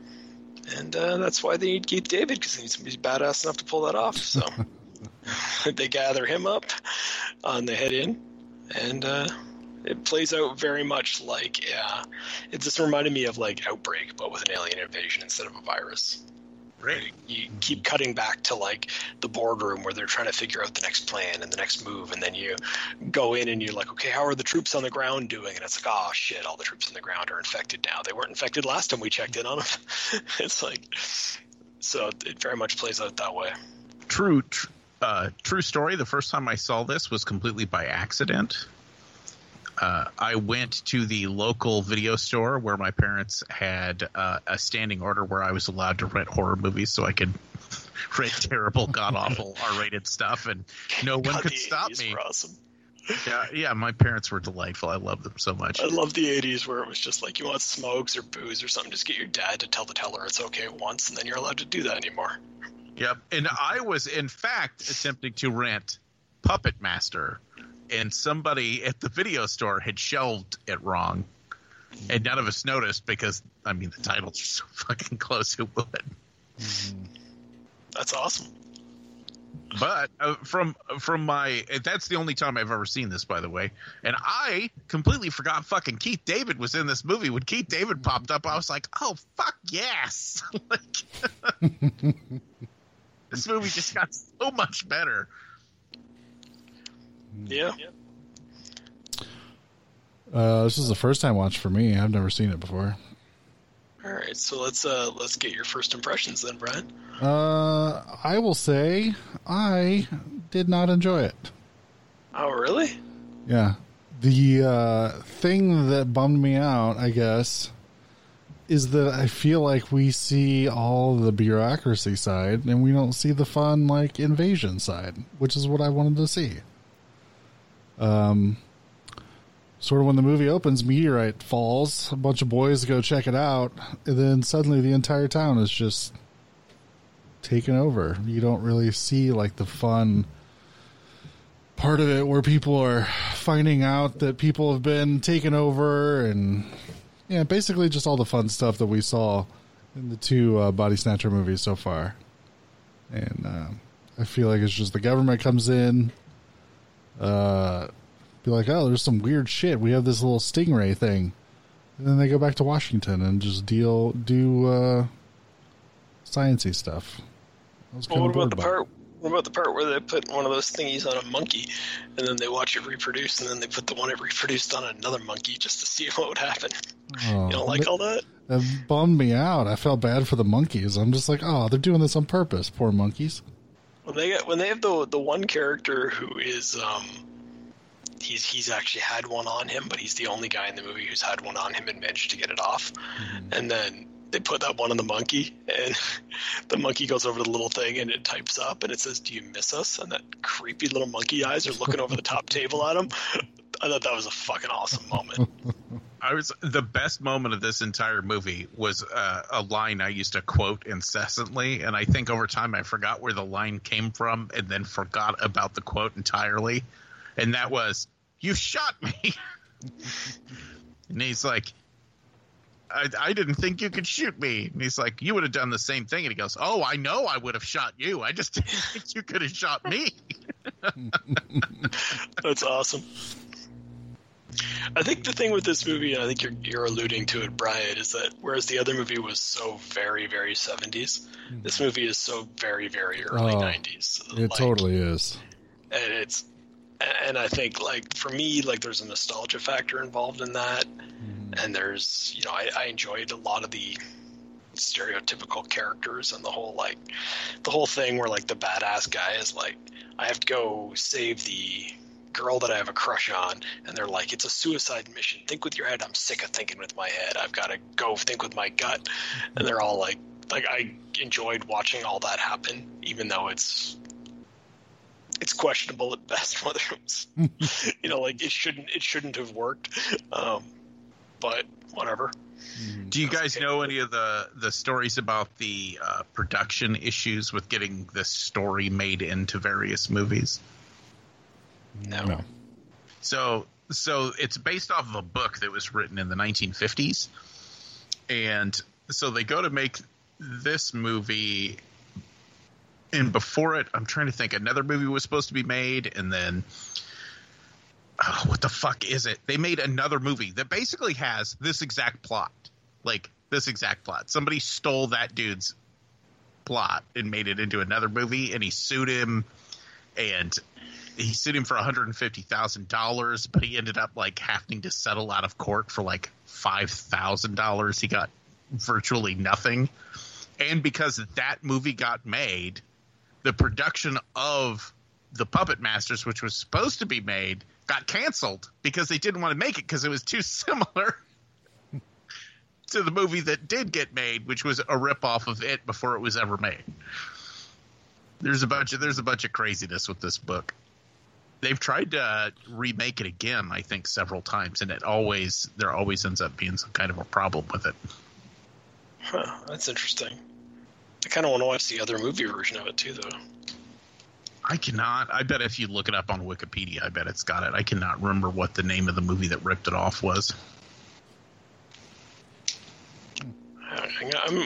And uh, that's why they need Keith David because they need somebody who's badass enough to pull that off. So they gather him up, uh, and they head in, and uh, it plays out very much like yeah, it just reminded me of like Outbreak, but with an alien invasion instead of a virus. Right. You keep cutting back to like the boardroom where they're trying to figure out the next plan and the next move, and then you go in and you're like, okay, how are the troops on the ground doing? And it's like, oh shit, all the troops on the ground are infected now. They weren't infected last time we checked in on them. it's like, so it very much plays out that way. True, tr- uh, true story. The first time I saw this was completely by accident. Uh, I went to the local video store where my parents had uh, a standing order where I was allowed to rent horror movies, so I could rent terrible, god awful R-rated stuff, and no one God, could stop 80s me. awesome. Yeah, yeah, my parents were delightful. I love them so much. I love the 80s where it was just like you want smokes or booze or something, just get your dad to tell the teller it's okay once, and then you're allowed to do that anymore. Yep. And I was, in fact, attempting to rent Puppet Master, and somebody at the video store had shelved it wrong. And none of us noticed because, I mean, the titles are so fucking close. Who would? That's awesome. But uh, from from my, that's the only time I've ever seen this, by the way. And I completely forgot fucking Keith David was in this movie. When Keith David popped up, I was like, oh fuck yes! like, this movie just got so much better. Yeah. Uh, this is the first time watch for me. I've never seen it before. All right, so let's uh let's get your first impressions then, Brian. Uh, I will say I did not enjoy it. Oh, really? Yeah. The uh, thing that bummed me out, I guess, is that I feel like we see all the bureaucracy side and we don't see the fun, like, invasion side, which is what I wanted to see. Um, sort of when the movie opens, meteorite falls, a bunch of boys go check it out, and then suddenly the entire town is just taken over. You don't really see, like, the fun part of it where people are finding out that people have been taken over and yeah basically just all the fun stuff that we saw in the two uh, body snatcher movies so far and uh, i feel like it's just the government comes in uh be like oh there's some weird shit we have this little stingray thing and then they go back to washington and just deal do uh sciency stuff Well, what about the by part? What about the part where they put one of those thingies on a monkey, and then they watch it reproduce, and then they put the one it reproduced on another monkey just to see what would happen? Oh, You don't like all that? That bummed me out. I felt bad for the monkeys. I'm just like, oh, they're doing this on purpose. Poor monkeys. When they get when they have the the one character who is um he's he's actually had one on him, but he's the only guy in the movie who's had one on him and managed to get it off. And then they put that one on the monkey, and the monkey goes over to the little thing and it types up and it says, "Do you miss us?" And that creepy little monkey eyes are looking over the top table at him. I thought that was a fucking awesome moment. I was the best moment of this entire movie was uh, a line I used to quote incessantly, and I think over time I forgot where the line came from, and then forgot about the quote entirely, and that was "You shot me," and he's like. I, I didn't think you could shoot me. And he's like, You would have done the same thing. And he goes, Oh, I know I would have shot you. I just didn't think you could have shot me. That's awesome. I think the thing with this movie, and I think you're you're alluding to it, Brian, is that whereas the other movie was so very very 70s, mm-hmm. this movie is so very very early Oh, 90s. It Like, totally is. and it's and I think like for me like there's a nostalgia factor involved in that mm-hmm. and there's you know I, I enjoyed a lot of the stereotypical characters and the whole like the whole thing where like the badass guy is like I have to go save the girl that I have a crush on and they're like it's a suicide mission. Think with your head. I'm sick of thinking with my head. I've got to go think with my gut. And they're all like like I enjoyed watching all that happen even though it's it's questionable at best whether it was you know like it shouldn't it shouldn't have worked um but whatever. Do you guys know any of the the stories about the uh, production issues with getting this story made into various movies? No, No. So so it's based off of a book that was written in the 1950s, and so they go to make this movie and before it, I'm trying to think another movie was supposed to be made, and then oh, what the fuck is it? They made another movie that basically has this exact plot, like this exact plot. Somebody stole that dude's plot and made it into another movie, and he sued him, and he sued him for 150 thousand dollars, but he ended up like having to settle out of court for like five thousand dollars. He got virtually nothing, and because that movie got made, the production of the Puppet Masters, which was supposed to be made, got canceled because they didn't want to make it because it was too similar to the movie that did get made, which was a ripoff of it before it was ever made. There's a bunch of there's a bunch of craziness with this book. They've tried to remake it again, I think, several times, and it always there always ends up being some kind of a problem with it. Huh, that's interesting. I kind of want to watch the other movie version of it too, though. I cannot. I bet if you look it up on Wikipedia, I bet it's got it. I cannot remember what the name of the movie that ripped it off was.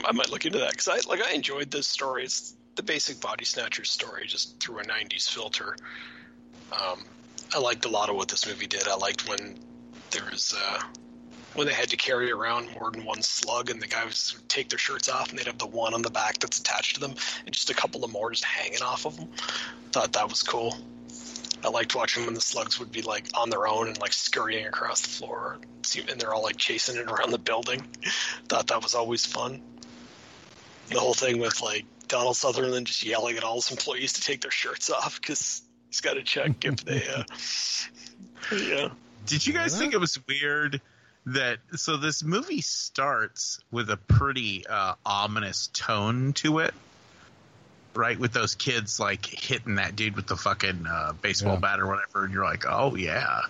I, might look into that because I like I enjoyed this story. It's the basic body snatcher story, just through a '90s filter. Um, I liked a lot of what this movie did. I liked when there was uh, when they had to carry around more than one slug, and the guys would take their shirts off, and they'd have the one on the back that's attached to them, and just a couple of more just hanging off of them. Thought that was cool. I liked watching when the slugs would be like on their own and like scurrying across the floor, and they're all like chasing it around the building. Thought that was always fun. The whole thing with like Donald Sutherland just yelling at all his employees to take their shirts off because he's got to check if they. Uh, yeah. Did you guys think it was weird that so this movie starts with a pretty uh, ominous tone to it, right? With those kids like hitting that dude with the fucking uh, baseball Yeah. bat or whatever, and you're like, oh yeah.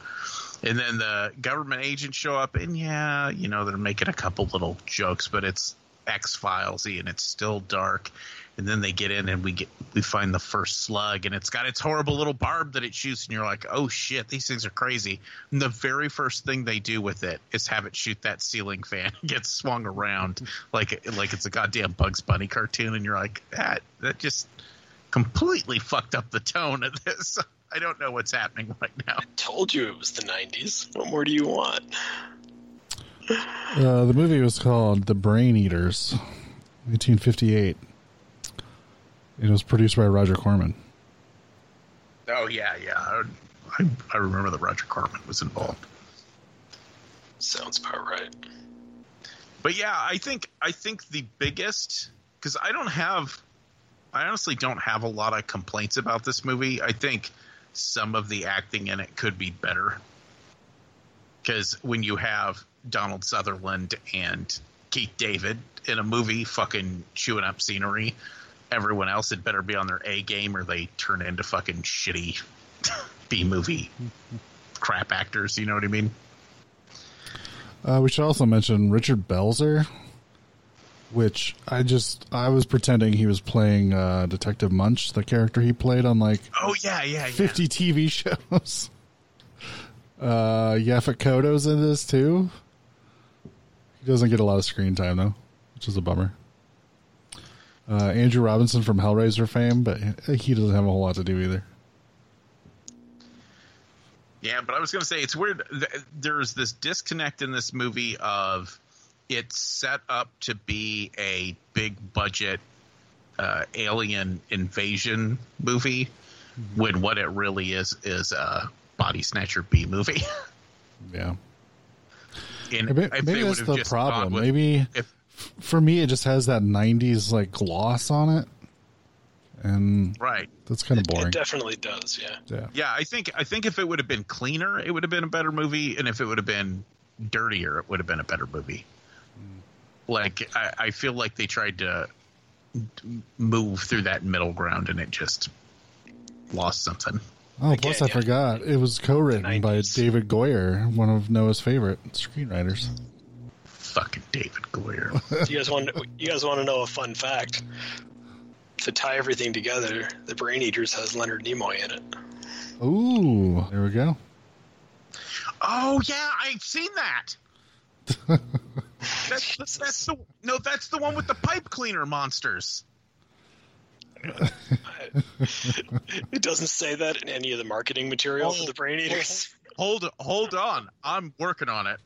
And then the government agents show up, and yeah, you know they're making a couple little jokes, but it's X Filesy, and it's still dark. And then they get in, and we get we find the first slug, and it's got its horrible little barb that it shoots, and you're like, oh shit, these things are crazy. And the very first thing they do with it is have it shoot that ceiling fan, and get swung around like like it's a goddamn Bugs Bunny cartoon, and you're like, that that just completely fucked up the tone of this. I don't know what's happening right now. I told you it was the 90s. What more do you want? Uh, the movie was called The Brain Eaters, 1958. It was produced by Roger Corman. Oh yeah, yeah. I, I, I remember that Roger Corman was involved. Sounds about right. But yeah, I think I think the biggest because I don't have, I honestly don't have a lot of complaints about this movie. I think some of the acting in it could be better because when you have Donald Sutherland and Keith David in a movie fucking chewing up scenery, everyone else had better be on their A game or they turn into fucking shitty B movie crap actors. You know what I mean? Uh, we should also mention Richard Belzer, which I just I was pretending he was playing uh, Detective Munch, the character he played on like Oh yeah, yeah, yeah. 50 TV shows. Uh, Yaphet Kotto's in this too. He doesn't get a lot of screen time though, which is a bummer. Uh, Andrew Robinson from Hellraiser fame, but he doesn't have a whole lot to do either. Yeah, but I was going to say it's weird. There's this disconnect in this movie of it's set up to be a big budget uh, alien invasion movie when what it really is is a body snatcher B movie. Yeah, and maybe, maybe that's the problem. with- maybe if for me, it just has that '90s like gloss on it, and right. that's kind of boring. It definitely does, yeah. Yeah, Yeah, I think I think if it would have been cleaner, it would have been a better movie, and if it would have been dirtier, it would have been a better movie. Like I, I feel like they tried to move through that middle ground, and it just lost something. Oh, Again, plus I yeah. forgot it was co-written by David Goyer, one of Noah's favorite screenwriters. Fucking David Goyer. You guys want you guys want to know a fun fact? To tie everything together, the Brain Eaters has Leonard Nimoy in it. Ooh, there we go. oh yeah, I've seen that. That's, that's the no. That's the one with the pipe cleaner monsters. it doesn't say that in any of the marketing material for the Brain Eaters. Hold hold on, I'm working on it.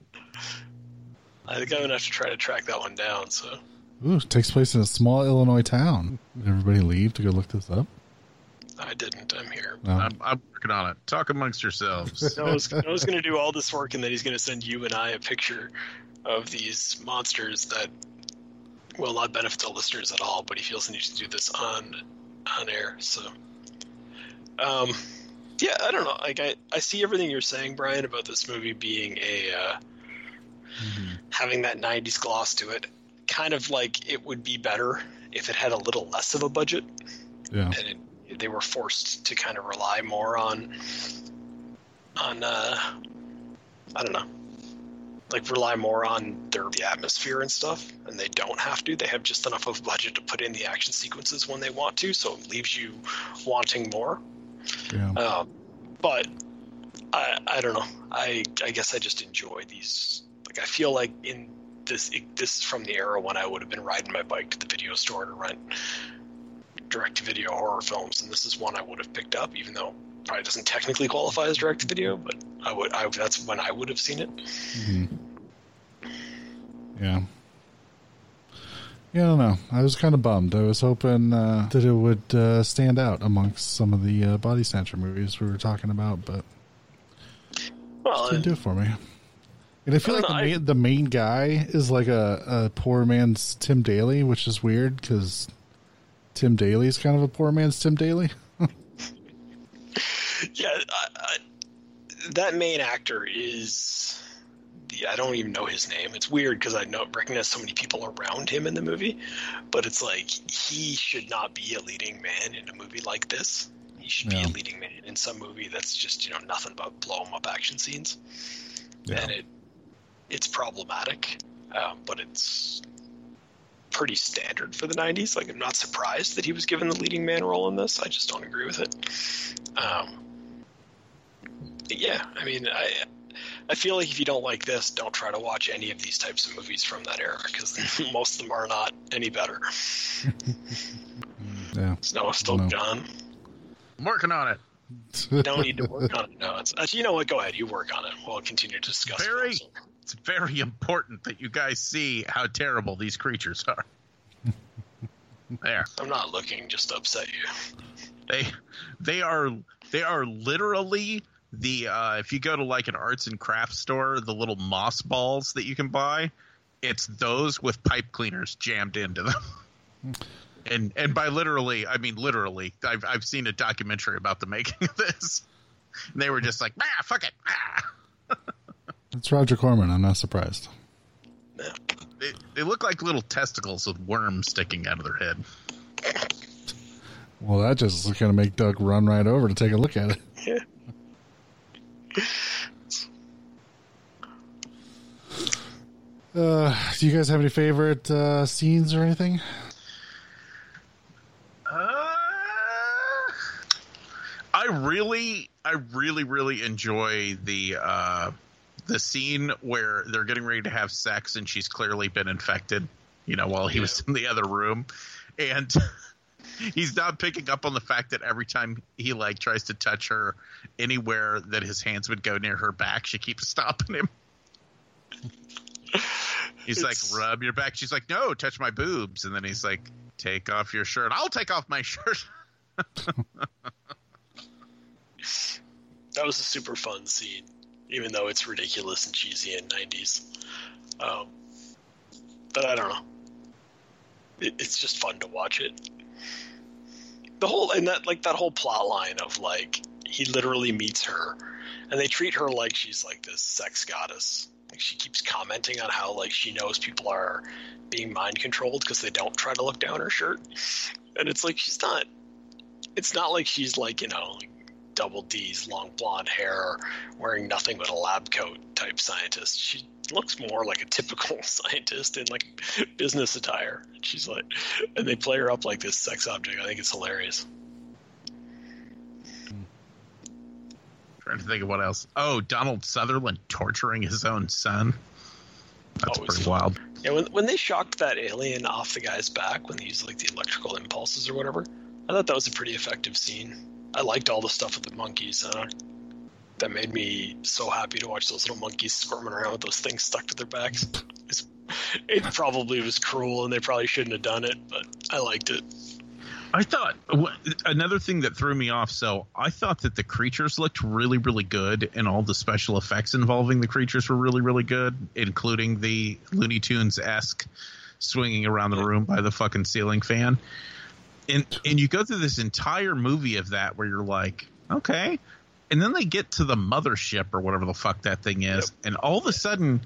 I think I'm gonna have to try to track that one down. So Ooh, it takes place in a small Illinois town. Did everybody leave to go look this up? I didn't. I'm here. No. I'm, I'm working on it. Talk amongst yourselves. Noah's, Noah's going to do all this work, and then he's going to send you and I a picture of these monsters that will not benefit the listeners at all. But he feels the need to do this on on air. So, um, yeah, I don't know. Like I, I see everything you're saying, Brian, about this movie being a uh, having that '90s gloss to it. Kind of like it would be better if it had a little less of a budget Yeah. and it, they were forced to kind of rely more on on uh I don't know like rely more on their the atmosphere and stuff and they don't have to they have just enough of a budget to put in the action sequences when they want to so it leaves you wanting more Yeah. um, but I I don't know I I guess I just enjoy these like I feel like in this it, this is from the era when I would have been riding my bike to the video store to rent direct to video horror films, and this is one I would have picked up, even though it probably doesn't technically qualify as direct to video, but I would. I, that's when I would have seen it. Mhm. Yeah. Yeah, I don't know. I was kind of bummed. I was hoping uh, that it would uh, stand out amongst some of the uh, body snatcher movies we were talking about, but Well, didn't do it for me. And I feel I like the I- main, the main guy is like a, a poor man's Tim Daly, which is weird because Tim Daly is kind of a poor man's Tim Daly. yeah, I, I, that main actor is. The, I don't even know his name. It's weird because I know recognize so many people around him in the movie, but it's like he should not be a leading man in a movie like this. He should Yeah. be a leading man in some movie that's just you know nothing but blow 'em up action scenes. Yeah. and it it's problematic, um, but it's pretty standard for the '90s. Like, I'm not surprised that he was given the leading man role in this. I just don't agree with it. Um, yeah, I mean, I I feel like if you don't like this, don't try to watch any of these types of movies from that era because most of them are not any better. Yeah. Snow is still No. gone. I'm working on it. Don't need to work on it. No, it's you know what? Go ahead, you work on it. We'll continue to discuss. Barry! films. It's very important that you guys see how terrible these creatures are. there. I'm not looking just to upset you. They they are they are literally the uh, if you go to like an arts and crafts store, the little moss balls that you can buy, it's those with pipe cleaners jammed into them. And and by literally, I mean literally. I've I've seen a documentary about the making of this. And they were just like, ah, fuck it. Ah. It's Roger Corman. I'm not surprised. They, they look like little testicles with worms sticking out of their head. Well, that just is going to make Doug run right over to take a look at it. Uh, do you guys have any favorite uh, scenes or anything? Uh, I really, I really, really enjoy the uh, the scene where they're getting ready to have sex and she's clearly been infected. You know, while he was in the other room, and he's not picking up on the fact that every time he like tries to touch her anywhere that his hands would go near her back, she keeps stopping him. He's It's- like, rub your back. She's like, no, touch my boobs. And then he's like, take off your shirt. I'll take off my shirt. That was a super fun scene, even though it's ridiculous and cheesy in '90s. Um, but I don't know. It, it's just fun to watch it. The whole and that like that whole plot line of like he literally meets her, and they treat her like she's like this sex goddess. Like she keeps commenting on how like she knows people are being mind controlled because they don't try to look down her shirt, and it's like she's not. It's not like she's like you know like double D's, long blonde hair, wearing nothing but a lab coat type scientist. She looks more like a typical scientist in like business attire. She's like, and they play her up like this sex object. I think it's hilarious. Trying to think of what else. Oh, Donald Sutherland torturing his own son. That's Oh, it's pretty wild. Yeah, when when they shocked that alien off the guy's back when they used like the electrical impulses or whatever, I thought that was a pretty effective scene. I liked all the stuff with the monkeys. Don't, that made me so happy to watch those little monkeys squirming around with those things stuck to their backs. It's, it probably was cruel and they probably shouldn't have done it, but I liked it. I thought another thing that threw me off. So I thought that the creatures looked really, really good, and all the special effects involving the creatures were really, really good, including the Looney Tunes esque swinging around the room by the fucking ceiling fan. And and you go through this entire movie of that where you're like, okay, and then they get to the mothership or whatever the fuck that thing is, and all of a sudden.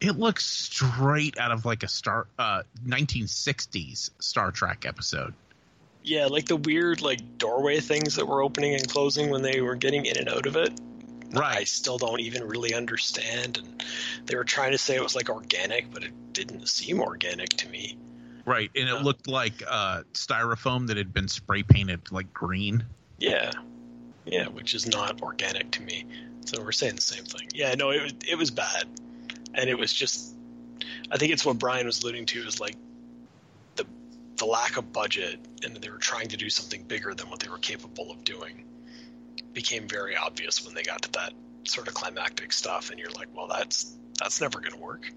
It looks straight out of like a star uh 1960s Star Trek episode. Yeah, like the weird like doorway things that were opening and closing when they were getting in and out of it. Right. I still don't even really understand. And they were trying to say it was like organic, but it didn't seem organic to me. Right, and it Yeah. looked like uh, styrofoam that had been spray painted like green. Yeah, yeah, which is not organic to me. So we're saying the same thing. Yeah, no, it was it was bad, and it was just. I think it's what Brian was alluding to is like the the lack of budget, and they were trying to do something bigger than what they were capable of doing. Became very obvious when they got to that sort of climactic stuff, and you're like, well, that's that's never going to work.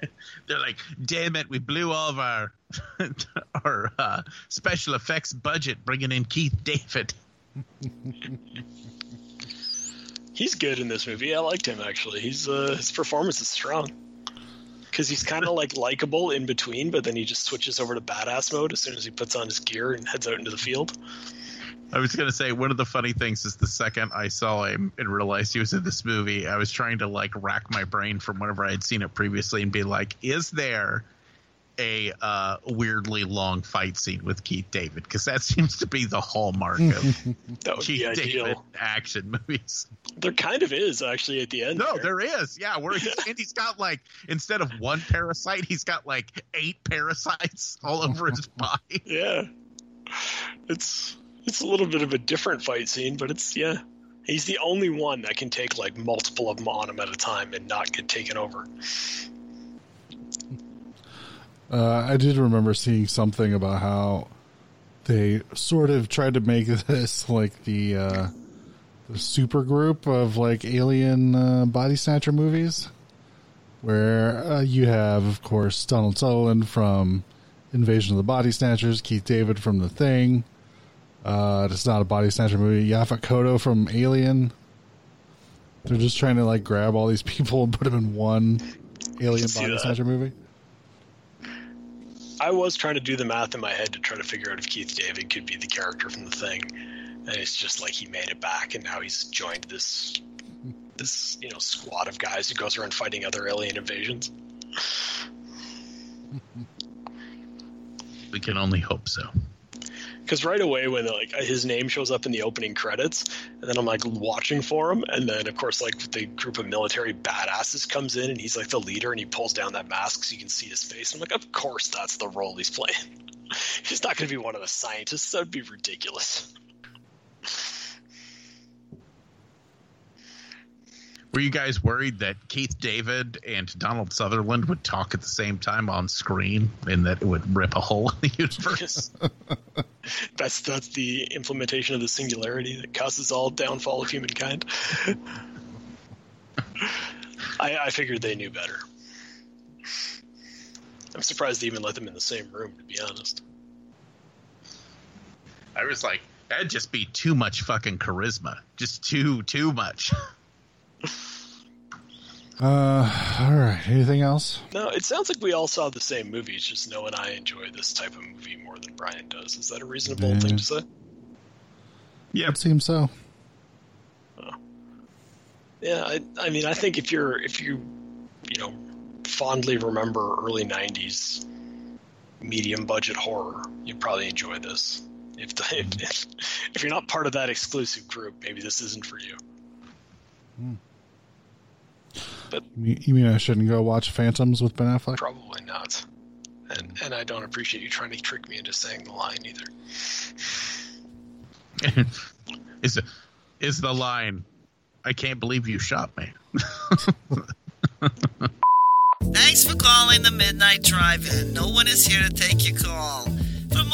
They're like, "Damn it, we blew all of our our uh, special effects budget bringing in Keith David." He's good in this movie. I liked him actually. He's uh, his performance is strong because he's kind of like likable in between, but then he just switches over to badass mode as soon as he puts on his gear and heads out into the field. I was gonna say one of the funny things is the second I saw him and realized he was in this movie, I was trying to like rack my brain from whenever I had seen it previously and be like, "Is there a uh, weirdly long fight scene with Keith David?" Because that seems to be the hallmark of Keith. David action movies. There kind of is actually at the end. No, there. there is. Yeah, where he's, and he's got like instead of one parasite, he's got like eight parasites all over his body. Yeah, it's it's a little bit of a different fight scene, but it's yeah. He's the only one that can take like multiple of them on him at a time and not get taken over. Uh, I did remember seeing something about how they sort of tried to make this like the uh, the super group of like alien uh, body snatcher movies, where uh, you have, of course, Donald Sutherland from Invasion of the Body Snatchers, Keith David from The Thing. Uh, it's not a body snatcher movie. Yaphet Kotto from Alien. They're just trying to like grab all these people and put them in one alien see body that. snatcher movie. I was trying to do the math in my head to try to figure out if Keith David could be the character from the thing, and it's just like he made it back, and now he's joined this this you know squad of guys who goes around fighting other alien invasions. We can only hope so. Because right away when like his name shows up in the opening credits, and then I'm like watching for him, and then of course like the group of military badasses comes in, and he's like the leader, and he pulls down that mask so you can see his face. I'm like, of course that's the role he's playing. he's not going to be one of the scientists. That would be ridiculous. Were you guys worried that Keith David and Donald Sutherland would talk at the same time on screen and that it would rip a hole in the universe? that's that's the implementation of the singularity that causes all downfall of humankind. I, I figured they knew better. I'm surprised they even let them in the same room, to be honest. I was like, that'd just be too much fucking charisma. Just too, too much. Uh, all right. Anything else? No, it sounds like we all saw the same movie. It's just no and I enjoy this type of movie more than Brian does. Is that a reasonable Yeah. thing to say? Yeah. It seems so. Yeah, I, I mean, I think if you're if you you know fondly remember early '90s medium budget horror, you'd probably enjoy this. If, the, if, if if you're not part of that exclusive group, maybe this isn't for you. You mean- You mean I shouldn't go watch Phantoms with Ben Affleck? Probably not. And and I don't appreciate you trying to trick me into saying the line either. is is the line? I can't believe you shot me. Thanks for calling the Midnight Drive-In. No one is here to take your call.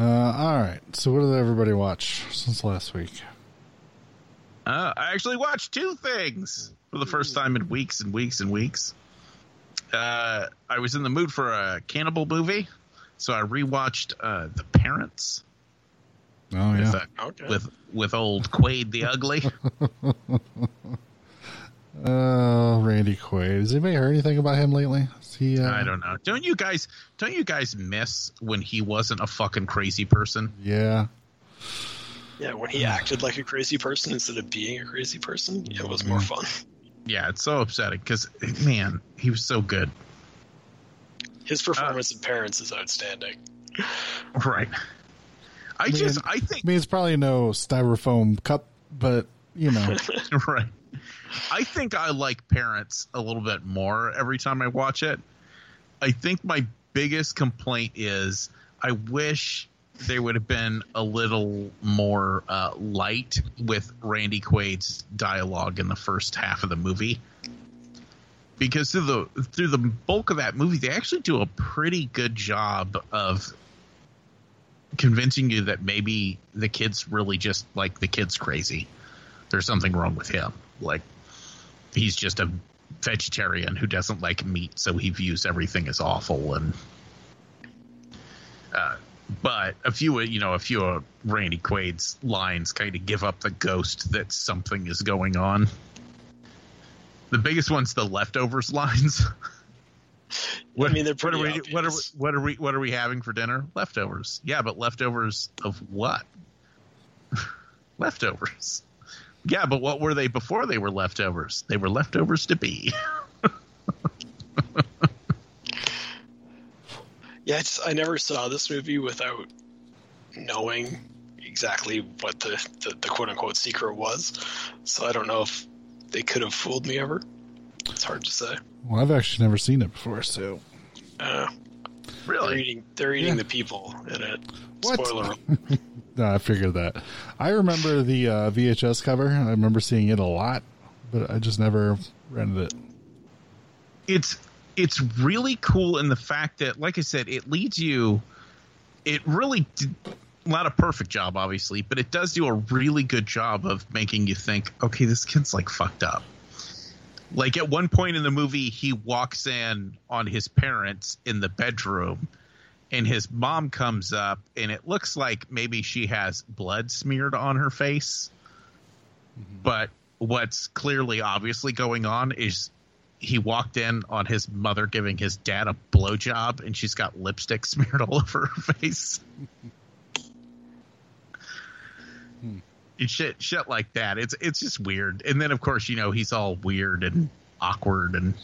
Uh, all right. So, what did everybody watch since last week? Uh, I actually watched two things for the first time in weeks and weeks and weeks. Uh, I was in the mood for a cannibal movie, so I rewatched uh, The Parents Oh with, yeah. uh, Okay. with with old Quaid the Ugly. Oh, Randy Quaid. Has anybody heard anything about him lately? Is he? Uh, I don't know. Don't you guys? Don't you guys miss when he wasn't a fucking crazy person? Yeah. yeah, when he acted like a crazy person instead of being a crazy person, it was more fun. Yeah, it's so upsetting because man, he was so good. His performance in Parents is outstanding. Right. I mean- just I think I mean, it's probably no styrofoam cup, but you know, right. I think I like Parents a little bit more every time I watch it. I think my biggest complaint is I wish there would have been a little more uh, light with Randy Quaid's dialogue in the first half of the movie. Because through the through the bulk of that movie, they actually do a pretty good job of convincing you that maybe the kid's really just like the kid's crazy. There's something wrong with him. Like he's just a vegetarian who doesn't like meat, so he views everything as awful. And uh, but a few, you know, a few of Randy Quaid's lines kind of give up the ghost that something is going on. The biggest one's the leftovers lines. What, I mean, they're what are we? pretty What are we? What are we? What are we having for dinner? Leftovers. Yeah, but leftovers of what? leftovers. Yeah, but what were they before they were leftovers? They were leftovers to be. Yeah, I, just, I never saw this movie without knowing exactly what the, the, the quote unquote secret was. So I don't know if they could have fooled me ever. It's hard to say. well, I've actually never seen it before, so Uh, they're eating, they're eating Yeah. the people in it. What? Spoiler. no, I figured that. I remember the uh, VHS cover. I remember seeing it a lot, but I just never rented it. it's it's really cool in the fact that like i said it leads you it really did not a perfect job obviously but it does do a really good job of making you think okay this kid's like fucked up like at one point in the movie he walks in on his parents in the bedroom and his mom comes up and it looks like maybe she has blood smeared on her face. Mm-hmm. But what's clearly obviously going on is he walked in on his mother giving his dad a blowjob and she's got lipstick smeared all over her face. Hmm. And shit shit like that. It's it's just weird. And then of course, you know, he's all weird and awkward and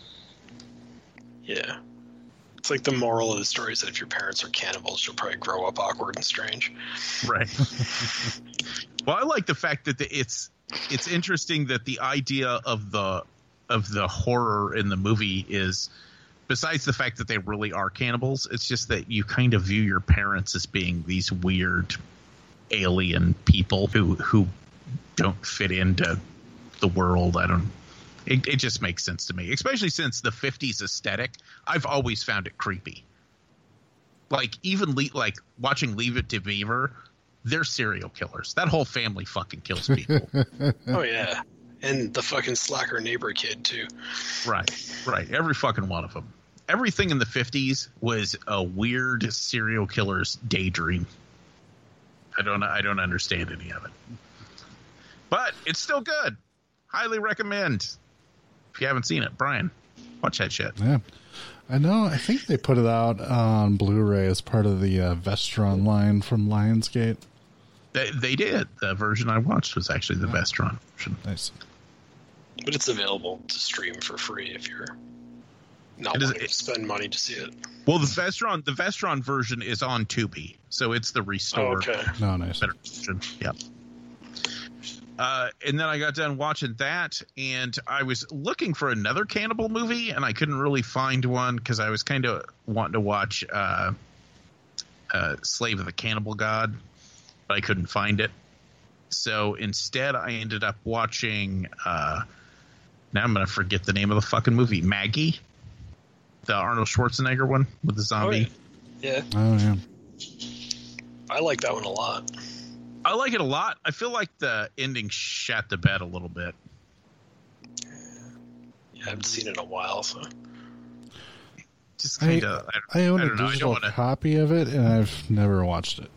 Yeah. It's like the moral of the story is that if your parents are cannibals, you'll probably grow up awkward and strange. right. well, I like the fact that the, it's it's interesting that the idea of the of the horror in the movie is besides the fact that they really are cannibals, it's just that you kind of view your parents as being these weird alien people who who don't fit into the world. I don't. It, it just makes sense to me, especially since the '50s aesthetic. I've always found it creepy. Like even le- like watching Leave It to Beaver, they're serial killers. That whole family fucking kills people. Oh yeah. And the fucking slacker neighbor kid too. right, right. Every fucking one of them. Everything in the '50s was a weird serial killer's daydream. I don't. I don't understand any of it, but it's still good. Highly recommend. If you haven't seen it, Brian, watch that shit. Yeah. I know. I think they put it out on Blu-ray as part of the uh, Vestron line from Lionsgate. They, they did. The version I watched was actually the Vestron version. Nice. But it's available to stream for free if you're not It is- wanting to spend money to see it. Well, the Vestron the Vestron version is on Tubi, so it's the restore. Oh, okay. No, nice. better version. Yep. Uh, and then I got done watching that, and I was looking for another cannibal movie, and I couldn't really find one because I was kind of wanting to watch uh, uh, Slave of the Cannibal God, but I couldn't find it. So instead, I ended up watching. Uh, now I'm going to forget the name of the fucking movie. Maggie, the Arnold Schwarzenegger one with the Oh, zombie. yeah. yeah, Oh yeah. I like that one a lot. I like it a lot. I feel like the ending shat the bed a little bit. Yeah, I haven't seen it in a while, so Just kind of. I, I own I a know. Digital want to. copy of it, and I've never watched it.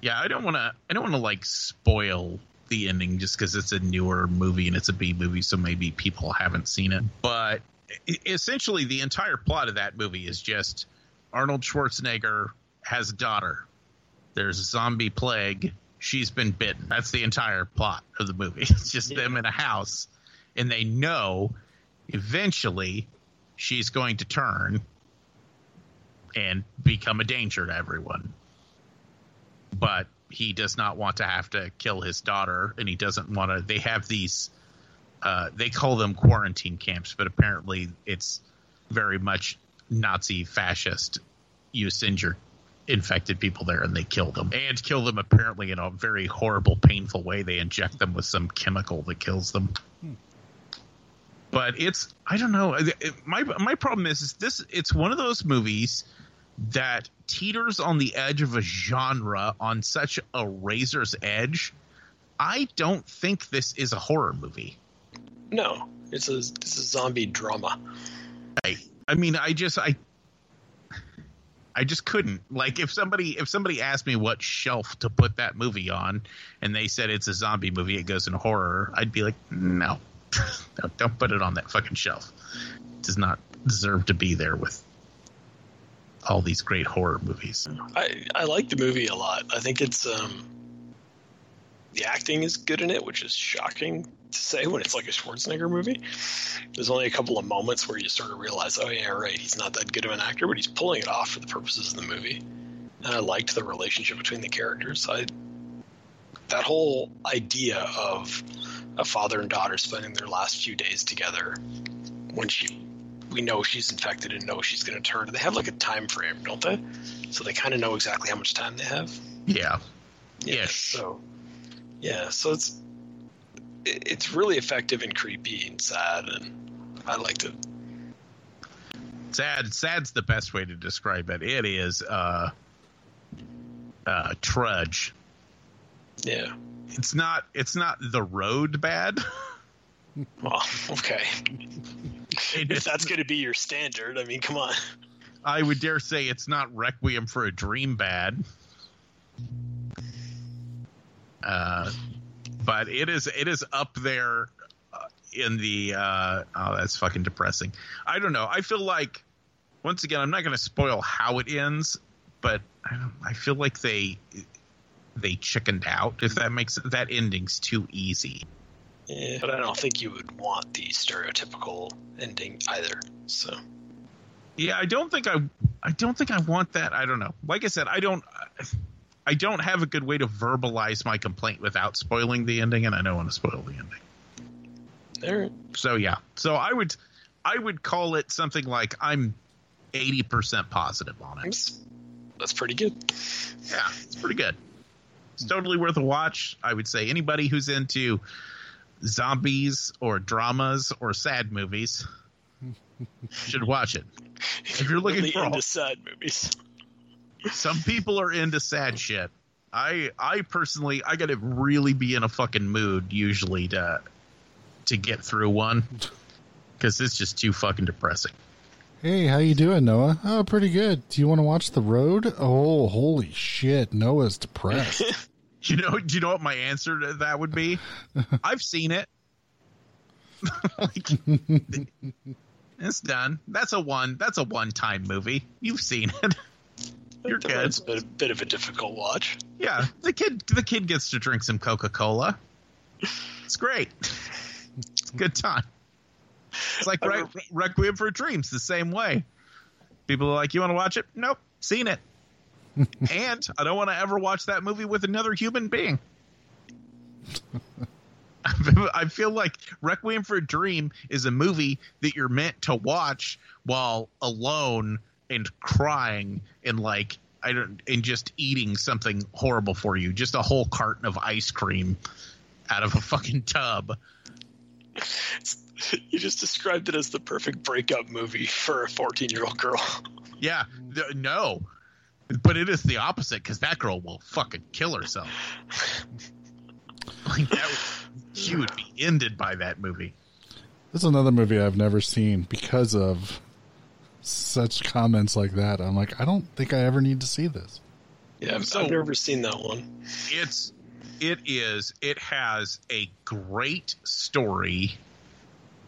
Yeah, I don't want to. I don't want to like spoil the ending just because it's a newer movie and it's a B movie, so maybe people haven't seen it. But essentially, the entire plot of that movie is just Arnold Schwarzenegger has a daughter. There's a zombie plague. She's been bitten. That's the entire plot of the movie. It's just them in a house, and they know eventually she's going to turn and become a danger to everyone but he does not want to have to kill his daughter and he doesn't want to they have these uh, they call them quarantine camps but apparently it's very much nazi fascist you send your infected people there and they kill them. And kill them apparently in a very horrible painful way. They inject them with some chemical that kills them. But it's i don't know. It- my my problem is, is this it's one of those movies that teeters on the edge of a genre on such a razor's edge. I don't think this is a horror movie. No, it's a it's a zombie drama. I mean, I just I I just couldn't. Like if somebody if somebody asked me what shelf to put that movie on and they said it's a zombie movie, it goes in horror, I'd be like, "No. no don't put it on that fucking shelf. It does not deserve to be there with all these great horror movies." I I like the movie a lot. I think it's um the acting is good in it, which is shocking to say when it's like a Schwarzenegger movie. There's only a couple of moments where you sort of realize, oh yeah, right, he's not that good of an actor, but he's pulling it off for the purposes of the movie. And I liked the relationship between the characters. I that whole idea of a father and daughter spending their last few days together when she we know she's infected and know she's going to turn. They have like a time frame, don't they? So they kind of know exactly how much time they have. Yeah. Yes. So, yeah. So it's it's really effective and creepy and sad, and I liked it. sad sad's the best way to describe it it is uh uh trudge Yeah. it's not it's not the road bad Well, okay. If that's going to be your standard, I mean, come on. i would dare say it's not requiem for a dream bad uh but it is it is up there uh, in the uh oh that's fucking depressing. I don't know. I feel like once again i'm not going to spoil how it ends but I, don't, I feel like they they chickened out if that makes that ending's too easy. Yeah, but I don't think you would want the stereotypical ending either. So, yeah i don't think i i don't think i want that. I don't know. Like i said i don't i don't have a good way to verbalize my complaint without spoiling the ending and i don't want to spoil the ending there. so yeah so i would i would call it something like i'm 80% positive on it That's, that's pretty good. yeah it's pretty good it's totally worth a watch i would say anybody who's into zombies or dramas or sad movies should watch it if you're looking really for all- into sad movies. Some people are into sad shit. I I personally I gotta really be in a fucking mood usually to to get through one because it's just too fucking depressing. Hey, how you doing, Noah? Oh, pretty good. Do you want to watch The Road? Oh, holy shit, Noah's depressed. You know, do you know what my answer to that would be? I've seen it. like, it's done. That's a one. That's a one-time movie. You've seen it. You're good. A bit, bit of a difficult watch. Yeah, the kid. The kid gets to drink some Coca Cola. It's great. It's a good time. It's like Re- Requiem for Dreams, the same way. People are like, "You want to watch it?" Nope, seen it. and I don't want to ever watch that movie with another human being. I feel like Requiem for a Dream is a movie that you're meant to watch while alone and crying and like I don't and just eating something horrible for you, just a whole carton of ice cream out of a fucking tub. You just described it as the perfect breakup movie for a 14 year old girl. Yeah, th- no, but it is the opposite because that girl will fucking kill herself. like that, would, she would be ended by that movie. This is another movie I've never seen because of such comments like that. I'm like, I don't think I ever need to see this. Yeah, I've, So- I've never seen that one. It's it is it has a great story,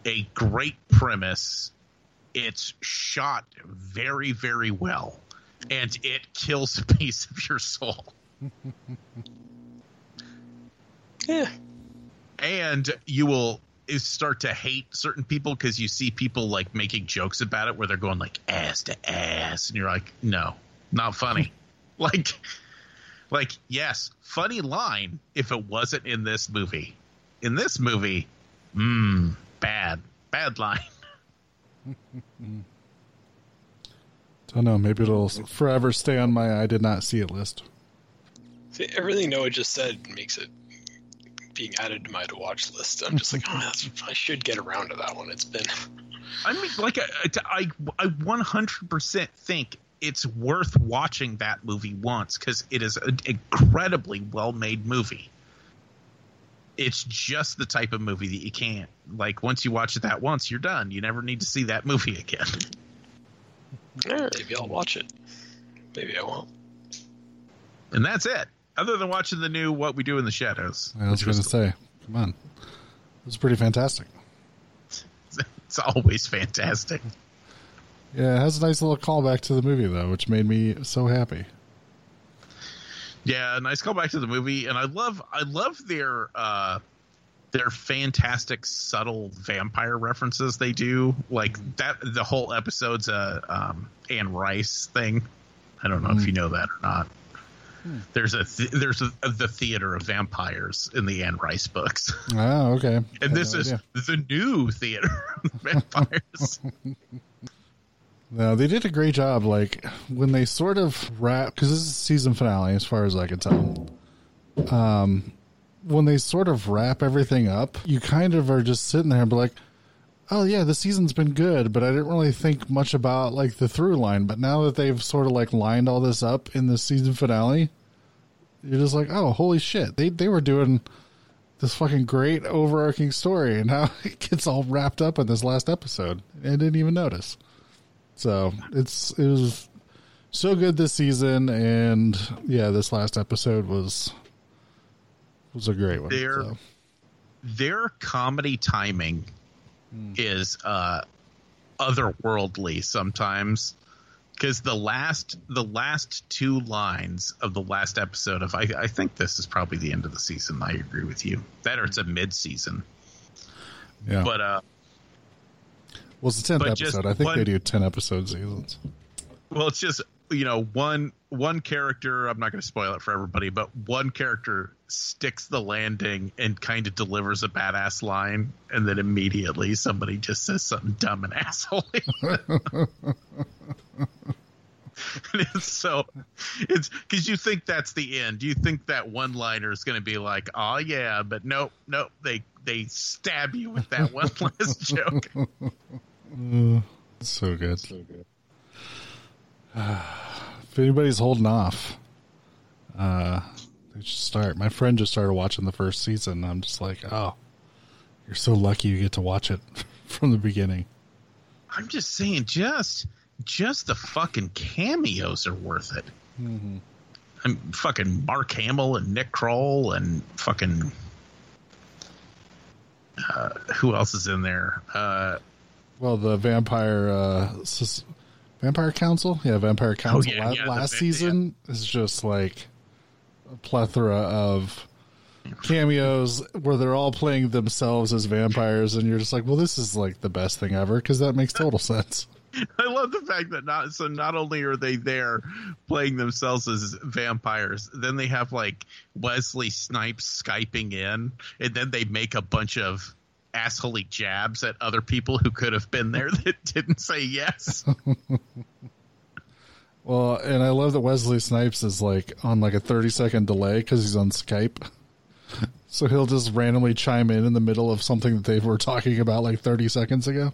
a great premise. It's shot very very well, and it kills a piece of your soul. Yeah. and you will start to hate certain people because you see people like making jokes about it where they're going like ass to ass and you're like no not funny like like yes funny line if it wasn't in this movie in this movie mmm bad bad line Don't know. Maybe it'll forever stay on my I did not see it list. See, everything Noah just said makes it being added to my to watch list. I'm just like, oh, that's, I should get around to that one. It's been. i mean like i i, I 100% think it's worth watching that movie once because it is an incredibly well made movie it's just the type of movie that you can't like once you watch it that once you're done you never need to see that movie again Maybe I'll watch it. Maybe I won't. and that's it other than watching the new what we do in the shadows I was going to say, come on. It was pretty fantastic. it's always fantastic Yeah, it has a nice little callback to the movie, though, which made me so happy. Yeah, nice callback to the movie, and I love I love their uh their fantastic subtle vampire references they do. Like that the whole episode's a um Anne Rice thing. I don't know if you know that or not. There's a th- there's a, the theater of vampires in the Anne Rice books, Oh, okay. and this no is the new theater of vampires. No, they did a great job. Like when they sort of wrap, because this is season finale, as far as I can tell. Um, when they sort of wrap everything up, you kind of are just sitting there and be like, "Oh yeah, the season's been good," but I didn't really think much about like the through line. But now that they've sort of like lined all this up in the season finale, you're just like, "Oh, holy shit!" They they were doing this fucking great overarching story, and now it gets all wrapped up in this last episode. I didn't even notice. So it's it was so good this season, and yeah, this last episode was was a great one. They're- so. their comedy timing is uh otherworldly sometimes. Because the last the last two lines of the last episode of I, I think this is probably the end of the season. I agree with you. That or it's a mid-season. Yeah, but uh well, it's the tenth episode. I think one- they do ten episode seasons. well it's just you know one one character i'm not going to spoil it for everybody but one character sticks the landing and kind of delivers a badass line and then immediately somebody just says something dumb and asshole it's so it's because you think that's the end you think that one liner is going to be like oh yeah but nope nope they they stab you with that one last joke mm, So good. So good. If anybody's holding off, uh, they should start. My friend just started watching the first season. I'm just like, oh, you're so lucky you get to watch it from the beginning. I'm just saying, just just the fucking cameos are worth it. I'm fucking Mark Hamill and Nick Kroll and fucking uh, who else is in there? Uh, Well, the vampire, uh, vampire council, yeah, vampire oh, council. yeah, La- yeah, last season is just like a plethora of cameos where they're all playing themselves as vampires, and you're just like, well, this is like the best thing ever because that makes total sense. I love the fact that not so not only are they there playing themselves as vampires, then they have like Wesley Snipes skyping in, and then they make a bunch of assholey jabs at other people who could have been there that didn't say yes. Well, and I love that Wesley Snipes is like on like a 30 second delay because he's on Skype. So he'll just randomly chime in in the middle of something that they were talking about like 30 seconds ago.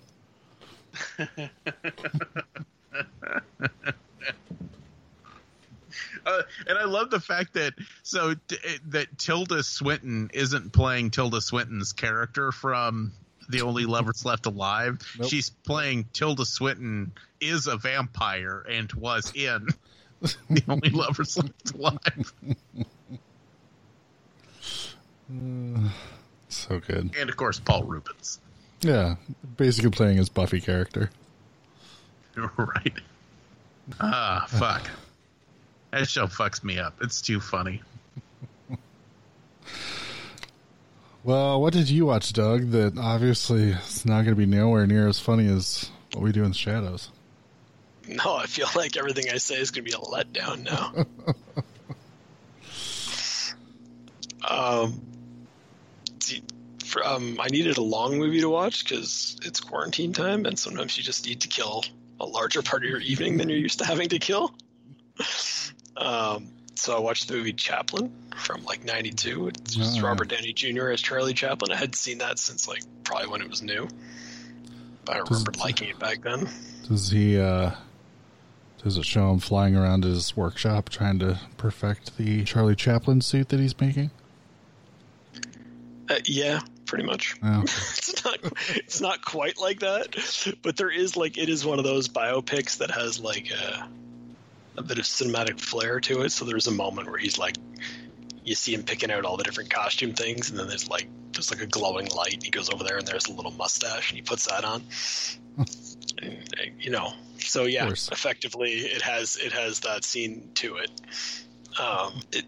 Uh, and I love the fact that so t- that Tilda Swinton isn't playing Tilda Swinton's character from The Only Lovers Left Alive. Nope. She's playing Tilda Swinton is a vampire and was in The Only Lovers Left Alive. So good. And of course, Paul Reubens. Yeah. Basically playing his Buffy character. right. Ah, fuck. That show fucks me up. It's too funny. Well, what did you watch, Doug? That obviously it's not going to be nowhere near as funny as what we do in the shadows. No, I feel like everything I say is going to be a letdown now. um, see, for, um, I needed a long movie to watch because it's quarantine time, and sometimes you just need to kill a larger part of your evening than you're used to having to kill. Um, so I watched the movie Chaplin from like '92. It's just Oh, Robert Downey Jr. as Charlie Chaplin. I hadn't seen that since like probably when it was new. But I remembered liking it back then. Does he, uh, does it show him flying around his workshop trying to perfect the Charlie Chaplin suit that he's making? Uh, yeah, pretty much. Oh, it's not it's not quite like that, but there is like it is one of those biopics that has like a a bit of cinematic flair to it. So there's a moment where he's like you see him picking out all the different costume things and then there's like there's like a glowing light and he goes over there and there's a little mustache and he puts that on. And, you know. So yeah, effectively it has it has that scene to it. Um, it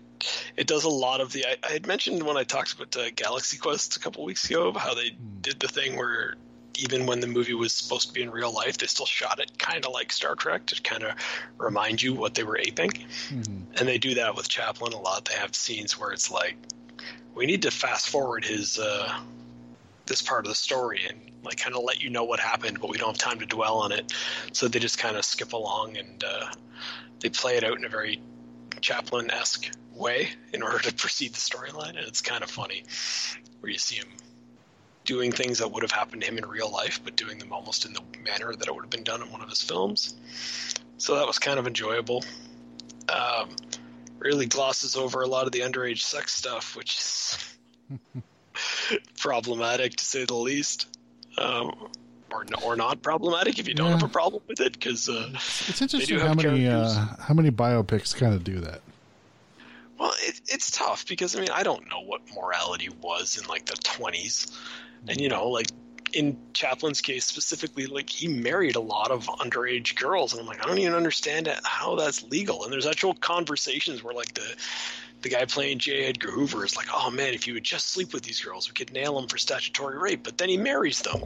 it does a lot of the. I, I had mentioned when I talked about uh, Galaxy Quest a couple weeks ago about how they did the thing where even when the movie was supposed to be in real life, they still shot it kind of like Star Trek to kind of remind you what they were aping. And they do that with Chaplin a lot. They have scenes where it's like, we need to fast forward his uh, this part of the story and like kind of let you know what happened, but we don't have time to dwell on it. So they just kind of skip along and uh, they play it out in a very Chaplin esque way in order to proceed the storyline, and it's kind of funny where you see him doing things that would have happened to him in real life, but doing them almost in the manner that it would have been done in one of his films. So that was kind of enjoyable. Um, really glosses over a lot of the underage sex stuff, which is problematic to say the least. Um, or, or not problematic if you don't Yeah. have a problem with it, because uh, it's interesting how many uh, how many biopics kind of do that. Well, it, it's tough because I mean I don't know what morality was in like the twenties, and you know like in Chaplin's case specifically, like he married a lot of underage girls, and I'm like I don't even understand how that's legal. And there's actual conversations where like the the guy playing J. Edgar Hoover is like, oh man, if you would just sleep with these girls, we could nail him for statutory rape. But then he marries them.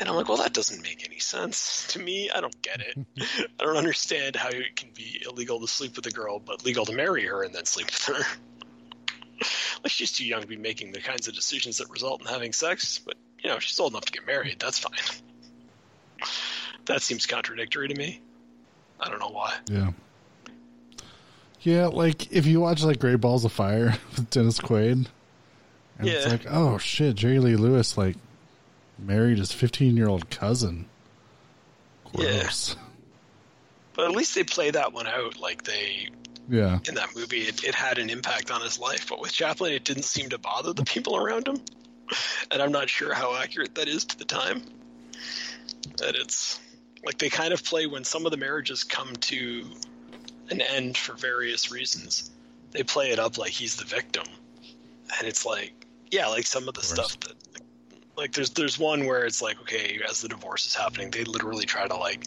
And I'm like, well, that doesn't make any sense to me. I don't get it. I don't understand how it can be illegal to sleep with a girl, but legal to marry her and then sleep with her. like she's too young to be making the kinds of decisions that result in having sex, but you know she's old enough to get married. That's fine. that seems contradictory to me. I don't know why. Yeah. Yeah, like if you watch like Great Balls of Fire with Dennis Quaid, and it's like, oh shit, Jerry Lee Lewis like married his fifteen year old cousin. Yeah. But at least they play that one out. Like they Yeah. in that movie, it, it had an impact on his life. But with Chaplin, it didn't seem to bother the people around him. And I'm not sure how accurate that is to the time. That it's like they kind of play when some of the marriages come to an end for various reasons. They play it up like he's the victim, and it's like, yeah, like some of the stuff that, like, there's there's one where it's like, okay, as the divorce is happening, they literally try to like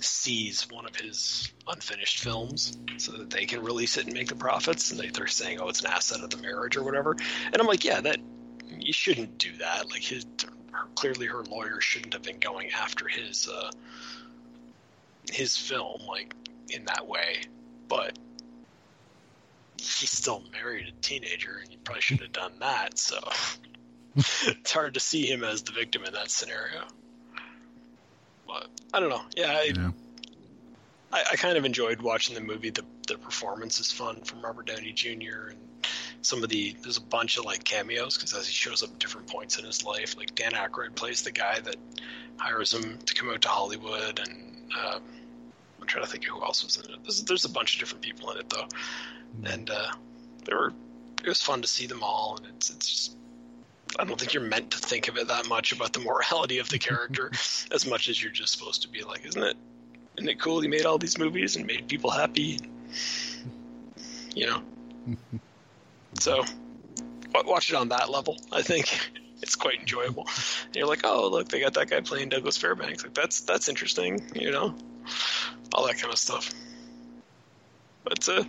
seize one of his unfinished films so that they can release it and make the profits. And they, they're saying, oh, it's an asset of the marriage or whatever. And I'm like, yeah, that you shouldn't do that. Like his clearly her lawyer shouldn't have been going after his uh, his film like in that way. But he's still married a teenager, and he probably shouldn't have done that. So it's hard to see him as the victim in that scenario. But I don't know. Yeah, I, Yeah. I, I kind of enjoyed watching the movie. The the performance is fun from Robert Downey Jr. and some of the there's a bunch of like cameos because as he shows up at different points in his life, like Dan Aykroyd plays the guy that hires him to come out to Hollywood, and uh, I'm trying to think of who else was in it. There's, there's a bunch of different people in it though, and uh, they were it was fun to see them all, and it's it's just. I don't think you're meant to think of it that much about the morality of the character as much as you're just supposed to be like, isn't it isn't it cool he made all these movies and made people happy? You know. so watch it on that level. I think it's quite enjoyable. And you're like, oh look, they got that guy playing Douglas Fairbanks. Like that's that's interesting. You know, all that kind of stuff. But uh,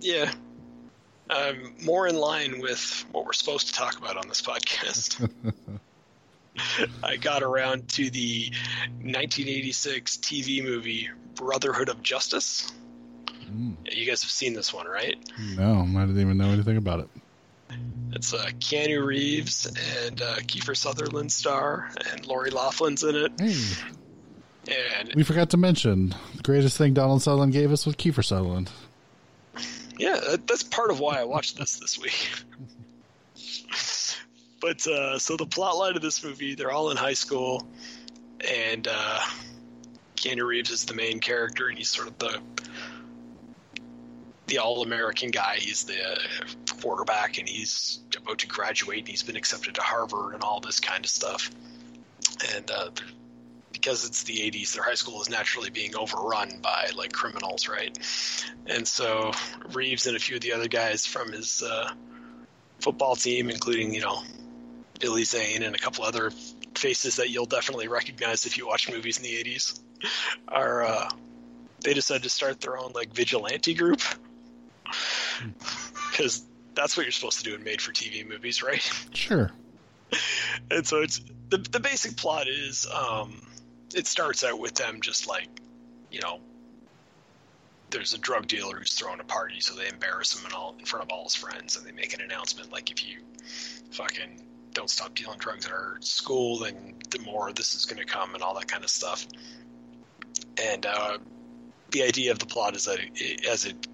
yeah. Um, more in line with what we're supposed to talk about on this podcast. I got around to the 1986 TV movie Brotherhood of Justice. Yeah, you guys have seen this one, right? No, I didn't even know anything about it. It's uh, Keanu Reeves and uh, Kiefer Sutherland star, and Lori Loughlin's in it. Hey, And we forgot to mention the greatest thing Donald Sutherland gave us was Kiefer Sutherland. Yeah, that's part of why I watched this this week. but uh, so the plot line of this movie, they're all in high school, and uh, Keanu Reeves is the main character, and he's sort of the the all-American guy. He's the quarterback, and he's about to graduate, and he's been accepted to Harvard, and all this kind of stuff. And uh, because it's the 80s, their high school is naturally being overrun by like criminals, right? And so Reeves and a few of the other guys from his uh, football team, including you know Billy Zane and a couple other faces that you'll definitely recognize if you watch movies in the 80s, are uh, they decided to start their own like vigilante group because that's what you're supposed to do in made-for-TV movies, right? Sure. and so it's the the basic plot is um, it starts out with them just like you know there's a drug dealer who's throwing a party, so they embarrass him and all in front of all his friends, and they make an announcement like if you fucking don't stop dealing drugs at our school, then the more this is going to come and all that kind of stuff. And uh, the idea of the plot is that it, as it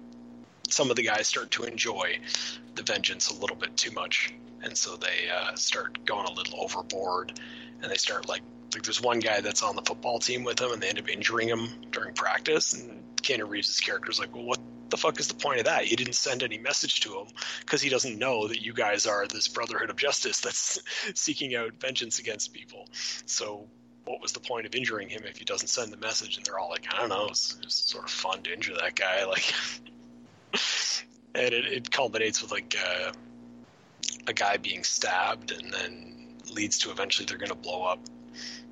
some of the guys start to enjoy the vengeance a little bit too much, and so they uh, start going a little overboard, and they start like like there's one guy that's on the football team with him, and they end up injuring him during practice, and Keanu Reeves' character's like, well, what the fuck is the point of that? You didn't send any message to him because he doesn't know that you guys are this Brotherhood of Justice that's seeking out vengeance against people. So what was the point of injuring him if he doesn't send the message? And they're all like, I don't know, it's, it's sort of fun to injure that guy, like. and it, it culminates with like uh, a guy being stabbed, and then leads to eventually they're going to blow up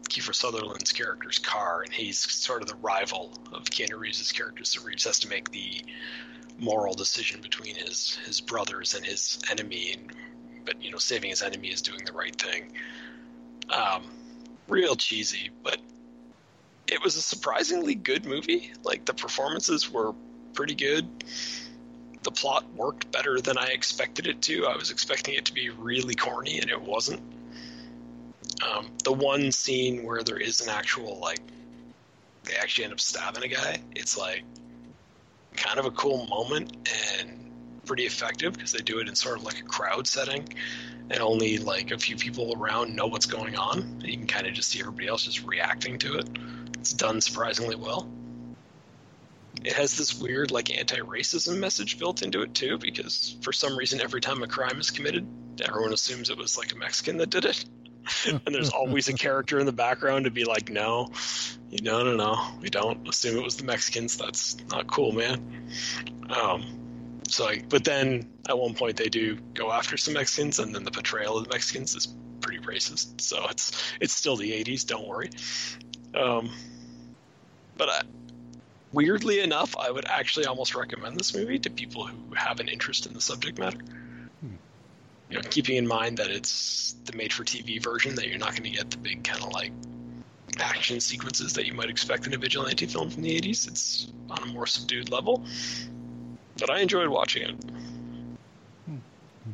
Kiefer Sutherland's character's car, and he's sort of the rival of Keanu Reeves' character. So Reeves has to make the moral decision between his his brothers and his enemy, and but you know, saving his enemy is doing the right thing. Um, real cheesy, but it was a surprisingly good movie. Like the performances were pretty good. The plot worked better than I expected it to. I was expecting it to be really corny, and it wasn't. Um, the one scene where there is an actual like they actually end up stabbing a guy, it's like kind of a cool moment and pretty effective because they do it in sort of like a crowd setting and only like a few people around know what's going on. You can kind of just see everybody else just reacting to it. It's done surprisingly well. It has this weird like anti-racism message built into it too because for some reason every time a crime is committed, everyone assumes it was like a Mexican that did it. and there's always a character in the background to be like, no, you no, no, no, we don't assume it was the Mexicans. That's not cool, man. Um, so, like, but then at one point they do go after some Mexicans, and then the portrayal of the Mexicans is pretty racist. So it's it's still the '80s. Don't worry. Um, But I, weirdly enough, I would actually almost recommend this movie to people who have an interest in the subject matter. You know, keeping in mind that it's the made-for-TV version, that you're not going to get the big kind of like action sequences that you might expect in a vigilante film from the 80s. It's on a more subdued level. But I enjoyed watching it.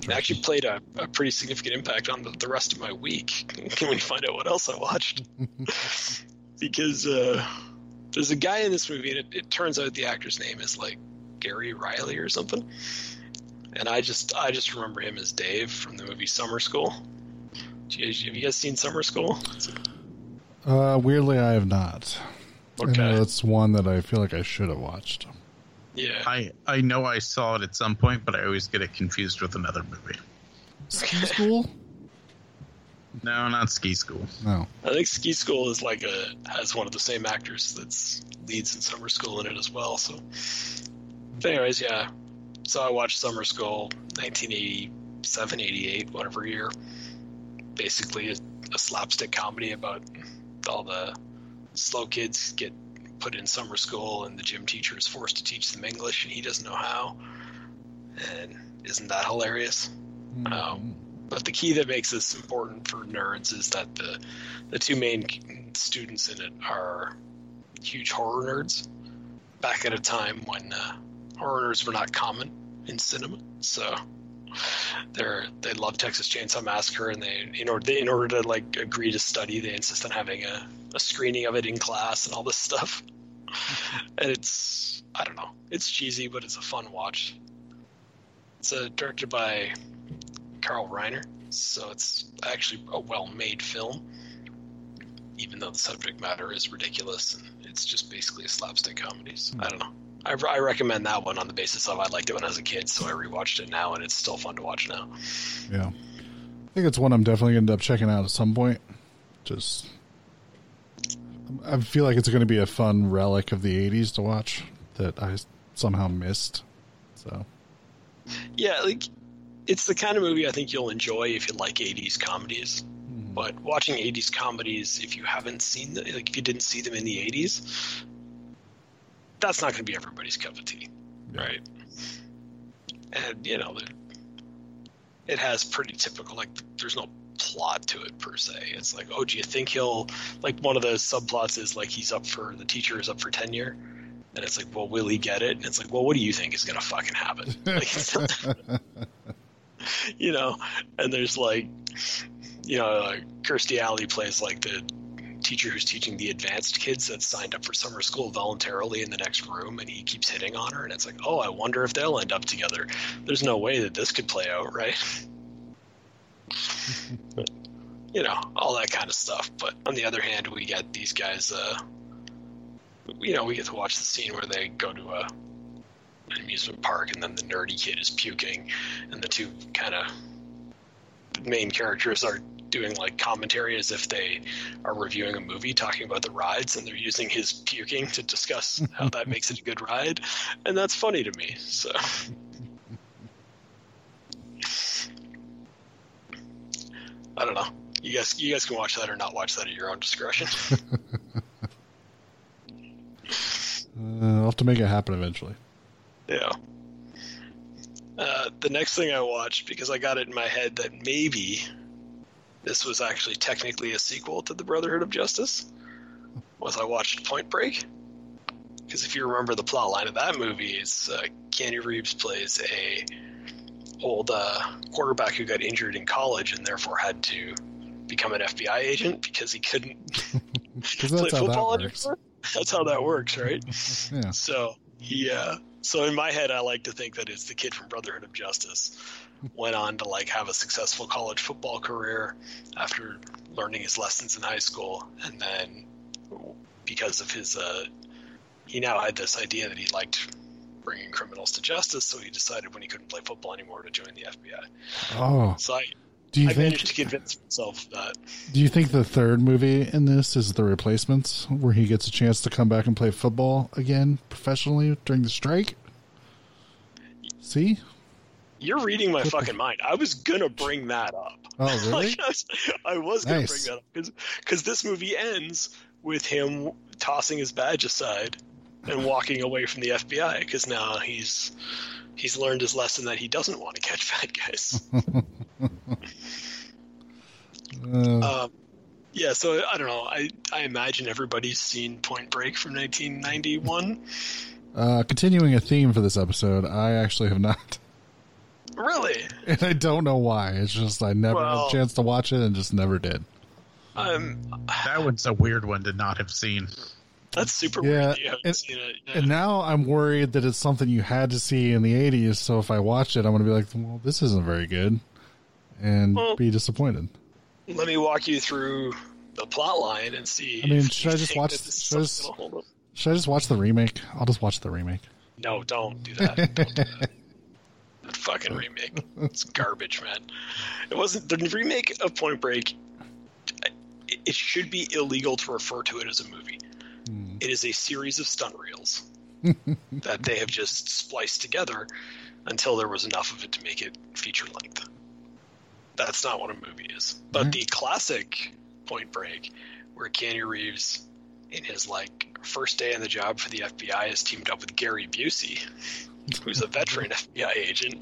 It actually played a, a pretty significant impact on the, the rest of my week. Can we find out what else I watched? because uh, there's a guy in this movie, and it, it turns out the actor's name is like Gary Riley or something. And I just I just remember him as Dave from the movie Summer School. You guys- Have you guys seen Summer School? Uh, weirdly, I have not. Okay. that's one that I feel like I should have watched. Yeah. I I know I saw it at some point, but I always get it confused with another movie. Ski school? No, not Ski School. No. I think Ski School is like a has one of the same actors that's leads in Summer School in it as well. So, but anyways, yeah. So I watched Summer School, 1987, 88, whatever year. Basically, a, a slapstick comedy about all the slow kids get put in summer school, and the gym teacher is forced to teach them English, and he doesn't know how. And isn't that hilarious? Um, but the key that makes this important for nerds is that the the two main students in it are huge horror nerds. Back at a time when uh, horror nerds were not common in cinema, so they're they love Texas Chainsaw Massacre, and they in order they, in order to like agree to study, they insist on having a, a screening of it in class and all this stuff. and it's I don't know, it's cheesy, but it's a fun watch. It's uh, directed by Carl Reiner, so it's actually a well-made film, even though the subject matter is ridiculous and it's just basically a slapstick comedy. So, I don't know. I, I recommend that one on the basis of I liked it when I was a kid, so I rewatched it now, and it's still fun to watch now. Yeah. I think it's one I'm definitely going to end up checking out at some point. Just. I feel like it's going to be a fun relic of the 80s to watch that I somehow missed. So. Yeah, like it's the kind of movie I think you'll enjoy if you like '80s comedies. Hmm. But watching '80s comedies, if you haven't seen them, like if you didn't see them in the '80s, that's not going to be everybody's cup of tea, right? And you know, it has pretty typical like there's no plot to it per se. It's like, oh, do you think he'll like one of the subplots is like he's up for the teacher is up for tenure. And it's like, well, will he get it? And it's like, well, what do you think is going to fucking happen? Like, you know, and there's like, you know, like Kirstie Alley plays like the teacher who's teaching the advanced kids that signed up for summer school voluntarily in the next room, and he keeps hitting on her, and it's like, oh, I wonder if they'll end up together. There's no way that this could play out, right? You know, all that kind of stuff. But on the other hand, we get these guys. Uh, you know, we get to watch the scene where they go to a an amusement park, and then the nerdy kid is puking, and the two kind of main characters are doing like commentary as if they are reviewing a movie, talking about the rides, and they're using his puking to discuss how that makes it a good ride, and that's funny to me. So. I don't know. You guys, you guys can watch that or not watch that at your own discretion. Uh, I'll have to make it happen eventually. Yeah. Uh, the next thing I watched, because I got it in my head that maybe this was actually technically a sequel to The Brotherhood of Justice, was I watched Point Break. Because if you remember the plot line of that movie, it's uh, Keanu Reeves plays a old uh, quarterback who got injured in college and therefore had to become an FBI agent because he couldn't play how that football anymore. That's how that works, right? Yeah. So he, uh, so in my head, I like to think that it's the kid from Brotherhood of Justice went on to like have a successful college football career after learning his lessons in high school, and then because of his, uh, he now had this idea that he liked bringing criminals to justice, so he decided when he couldn't play football anymore to join the FBI. Oh, So I, do you I think? managed to convince myself that. Do you think the third movie in this is the replacements, where he gets a chance to come back and play football again professionally during the strike? See? You're reading my fucking mind. I was gonna bring that up. Oh, really? Like, I was, I was gonna bring that up because this movie ends with him tossing his badge aside and walking away from the FBI because now he's he's learned his lesson that he doesn't want to catch bad guys. Uh, um, yeah, so I don't know. I I imagine everybody's seen Point Break from 1991. uh, continuing a theme for this episode, I actually have not. Really? And I don't know why. It's just I never had a chance to watch it and just never did. Um, That one's a weird one to not have seen. that's super Yeah, weird. That you haven't and- seen it. Yeah. And now I'm worried that it's something you had to see in the 80s. So if I watch it, I'm going to be like, well, this isn't very good. And Well- be disappointed. Let me walk you through the plot line and see. I mean, should I just watch- that this is should I just- that'll hold up. Should I just watch the remake? I'll just watch the remake. No, don't do that. Don't do that. That fucking remake. It's garbage, man. It wasn't the remake of Point Break. It, it should be illegal to refer to it as a movie. Hmm. It is a series of stunt reels that they have just spliced together until there was enough of it to make it feature length. That's not what a movie is. But Mhm. the classic Point Break, where Keanu Reeves, in his like first day on the job for the FBI, has teamed up with Gary Busey, who's a veteran FBI agent,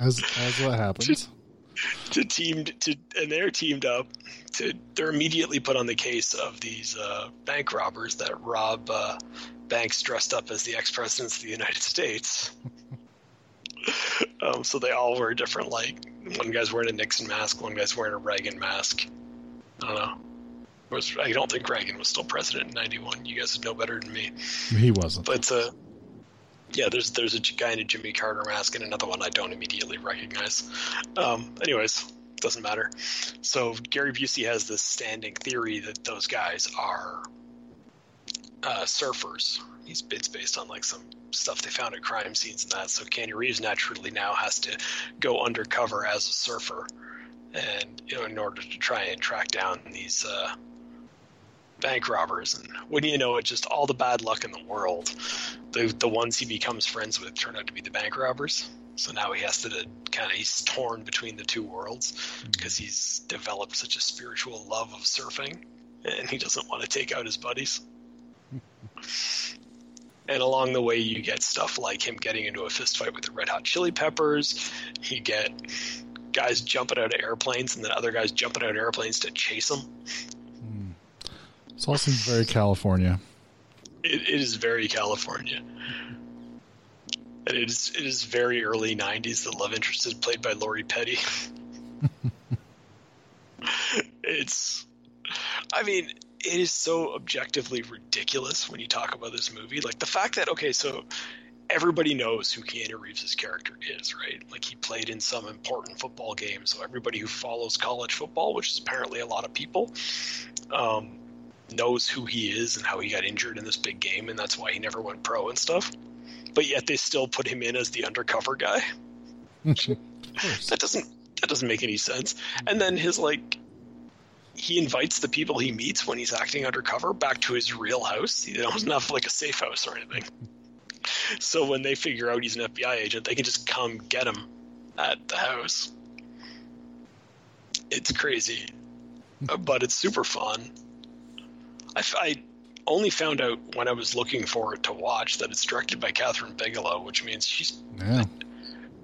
As, as what happens. to teamed to and they're teamed up to they're immediately put on the case of these uh, bank robbers that rob uh, banks dressed up as the ex presidents of the United States. um, so they all wear different like one guy's wearing a Nixon mask, one guy's wearing a Reagan mask. I don't know. Was, I don't think Reagan was still president in '91. You guys would know better than me. He wasn't. But uh, yeah, there's there's a guy in a Jimmy Carter mask and another one I don't immediately recognize. Um, anyways, doesn't matter. So Gary Busey has this standing theory that those guys are uh, surfers. He's it's based on like some stuff they found at crime scenes and that. So Keanu Reeves naturally now has to go undercover as a surfer, and you know in order to try and track down these. Uh, bank robbers and when you know it just all the bad luck in the world the the ones he becomes friends with turn out to be the bank robbers so now he has to kind of he's torn between the two worlds because he's developed such a spiritual love of surfing and he doesn't want to take out his buddies and along the way you get stuff like him getting into a fist fight with the red hot chili peppers you get guys jumping out of airplanes and then other guys jumping out of airplanes to chase him hmm. This all seems very California. It, it is very California. And it is it is very early '90s. The love interest is played by Lori Petty. it's, I mean, it is so objectively ridiculous when you talk about this movie. Like the fact that okay, so everybody knows who Keanu Reeves' character is, right? Like he played in some important football game, so everybody who follows college football, which is apparently a lot of people, um, knows who he is and how he got injured in this big game, and that's why he never went pro and stuff. But yet they still put him in as the undercover guy. that doesn't that doesn't make any sense. And then his like he invites the people he meets when he's acting undercover back to his real house. He doesn't have like a safe house or anything. So when they figure out he's an FBI agent, they can just come get him at the house. It's crazy, but it's super fun. I only found out when I was looking for it to watch that it's directed by Kathryn Bigelow, which means she's Yeah.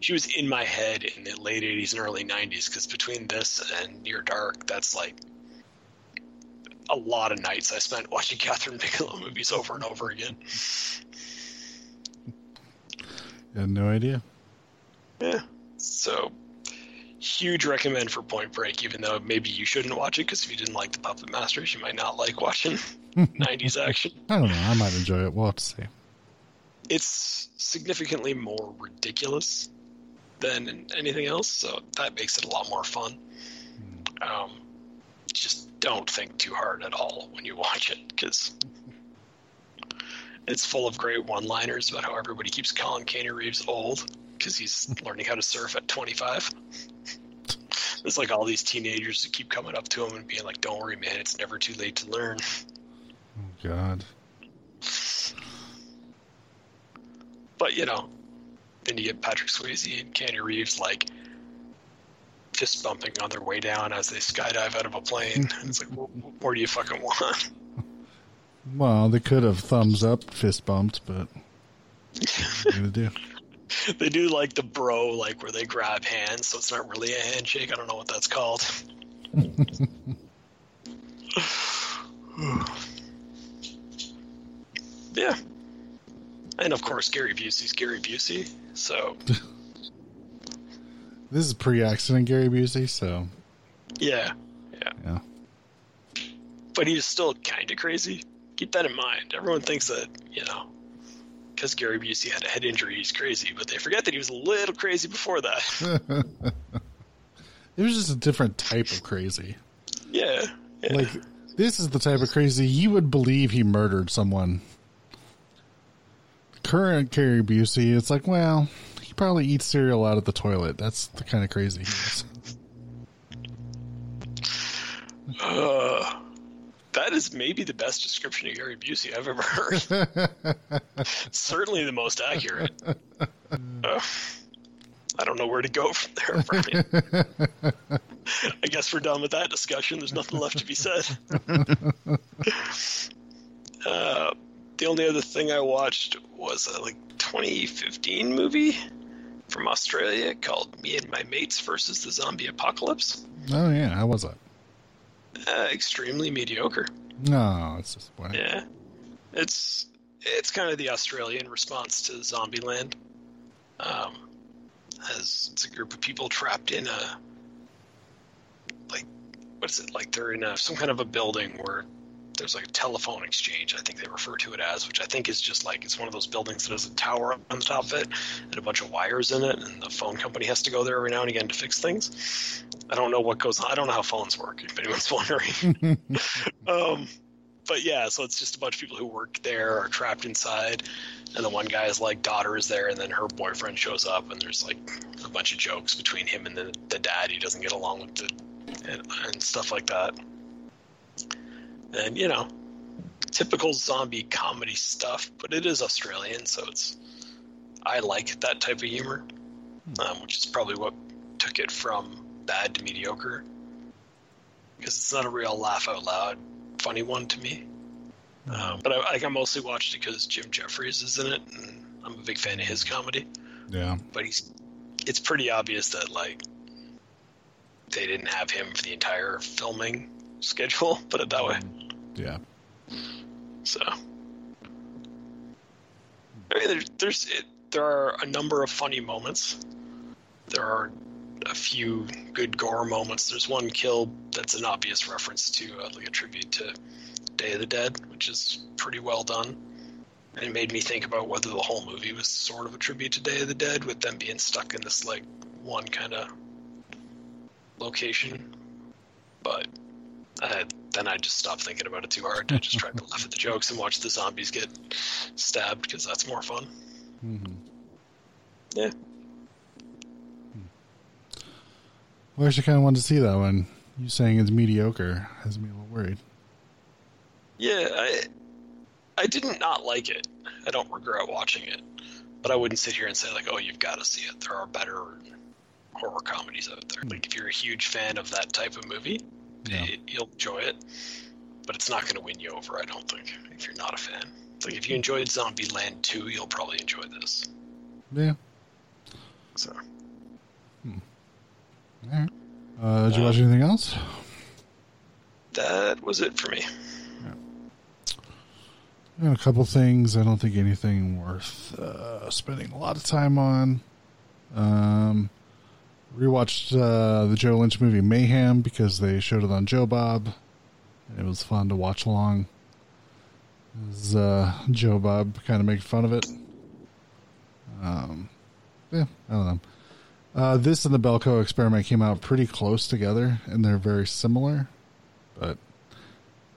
she was in my head in the late 80s and early 90s because between this and Near Dark, that's like a lot of nights I spent watching Kathryn Bigelow movies over and over again. I had no idea. Yeah. So, huge recommend for Point Break, even though maybe you shouldn't watch it because if you didn't like the Puppet Masters, you might not like watching 90s action. I don't know. I might enjoy it. We'll have to see. It's significantly more ridiculous than anything else, so that makes it a lot more fun. Um, just don't think too hard at all when you watch it because it's full of great one-liners about how everybody keeps calling Keanu Reeves old because he's learning how to surf at 25. It's like all these teenagers that keep coming up to him and being like, "Don't worry, man, it's never too late to learn." Oh, God. But you know, then you get Patrick Swayze and Keanu Reeves like fist bumping on their way down as they skydive out of a plane. And it's like, wh- wh- where do you fucking want? Well, they could have thumbs up, fist bumped, but what gonna do? They do like the bro, like where they grab hands, so it's not really a handshake. I don't know what that's called. yeah. And of course, Gary Busey's Gary Busey. So, This is pre-accident Gary Busey, so yeah. Yeah. yeah. But he's still kind of crazy. Keep that in mind. Everyone thinks that, you know, because Gary Busey had a head injury, he's crazy, but they forget that he was a little crazy before that. It was just a different type of crazy. yeah. yeah. Like this is the type of crazy you would believe he murdered someone. Current Gary Busey, it's like, well, he probably eats cereal out of the toilet. That's the kind of crazy he is. Uh, that is maybe the best description of Gary Busey I've ever heard. Certainly the most accurate. Uh, I don't know where to go from there. I guess we're done with that discussion. There's nothing left to be said. Uh, the only other thing I watched was a like 2015 movie from Australia called Me and My Mates versus the Zombie Apocalypse. Oh yeah, how was that? Uh, extremely mediocre. No, it's just disappointing. Yeah, it's it's kind of the Australian response to Zombieland. Um, as it's a group of people trapped in a like what is it like they're in a some kind of a building where there's like a telephone exchange. I think they refer to it as, which I think is just like it's one of those buildings that has a tower on the top of it and a bunch of wires in it, and the phone company has to go there every now and again to fix things. I don't know what goes on. I don't know how phones work. If anyone's wondering. um, but yeah, so it's just a bunch of people who work there are trapped inside, and the one guy's like daughter is there, and then her boyfriend shows up, and there's like a bunch of jokes between him and the, the dad. He doesn't get along with the and, and stuff like that. And you know, typical zombie comedy stuff, but it is Australian, so it's I like that type of humor, um, which is probably what took it from bad to mediocre. Because it's not a real laugh out loud funny one to me. Um, but I, like I mostly watched it because Jim Jefferies is in it, and I'm a big fan of his comedy. Yeah. But he's, it's pretty obvious that like they didn't have him for the entire filming schedule. Put it that way. Yeah. So, I mean, there's, there's it, there are a number of funny moments. There are a few good gore moments. There's one kill that's an obvious reference to uh, like a tribute to Day of the Dead, which is pretty well done. And it made me think about whether the whole movie was sort of a tribute to Day of the Dead, with them being stuck in this like one kind of location. But I uh, then I just stopped thinking about it too hard. I just tried to laugh at the jokes and watch the zombies get stabbed because that's more fun. Mm-hmm. Yeah. Well, I actually kind of wanted to see that one. You saying it's mediocre has me a little worried. Yeah, I I didn't not like it. I don't regret watching it, but I wouldn't sit here and say like, "Oh, you've got to see it." There are better horror comedies out there. Like if you're a huge fan of that type of movie, Yeah. it, you'll enjoy it. But it's not going to win you over, I don't think, if you're not a fan. It's like if you enjoyed Zombie Land 2, you'll probably enjoy this. Yeah. So All right. Uh, did you watch anything else? that was it for me. Got a couple things. I don't think anything worth uh, spending a lot of time on. Um, rewatched uh, the Joe Lynch movie Mayhem because they showed it on Joe Bob. And it was fun to watch along. Was, uh, Joe Bob kind of making fun of it. Um, yeah, I don't know. Uh, this and the Belko experiment came out pretty close together, and they're very similar, but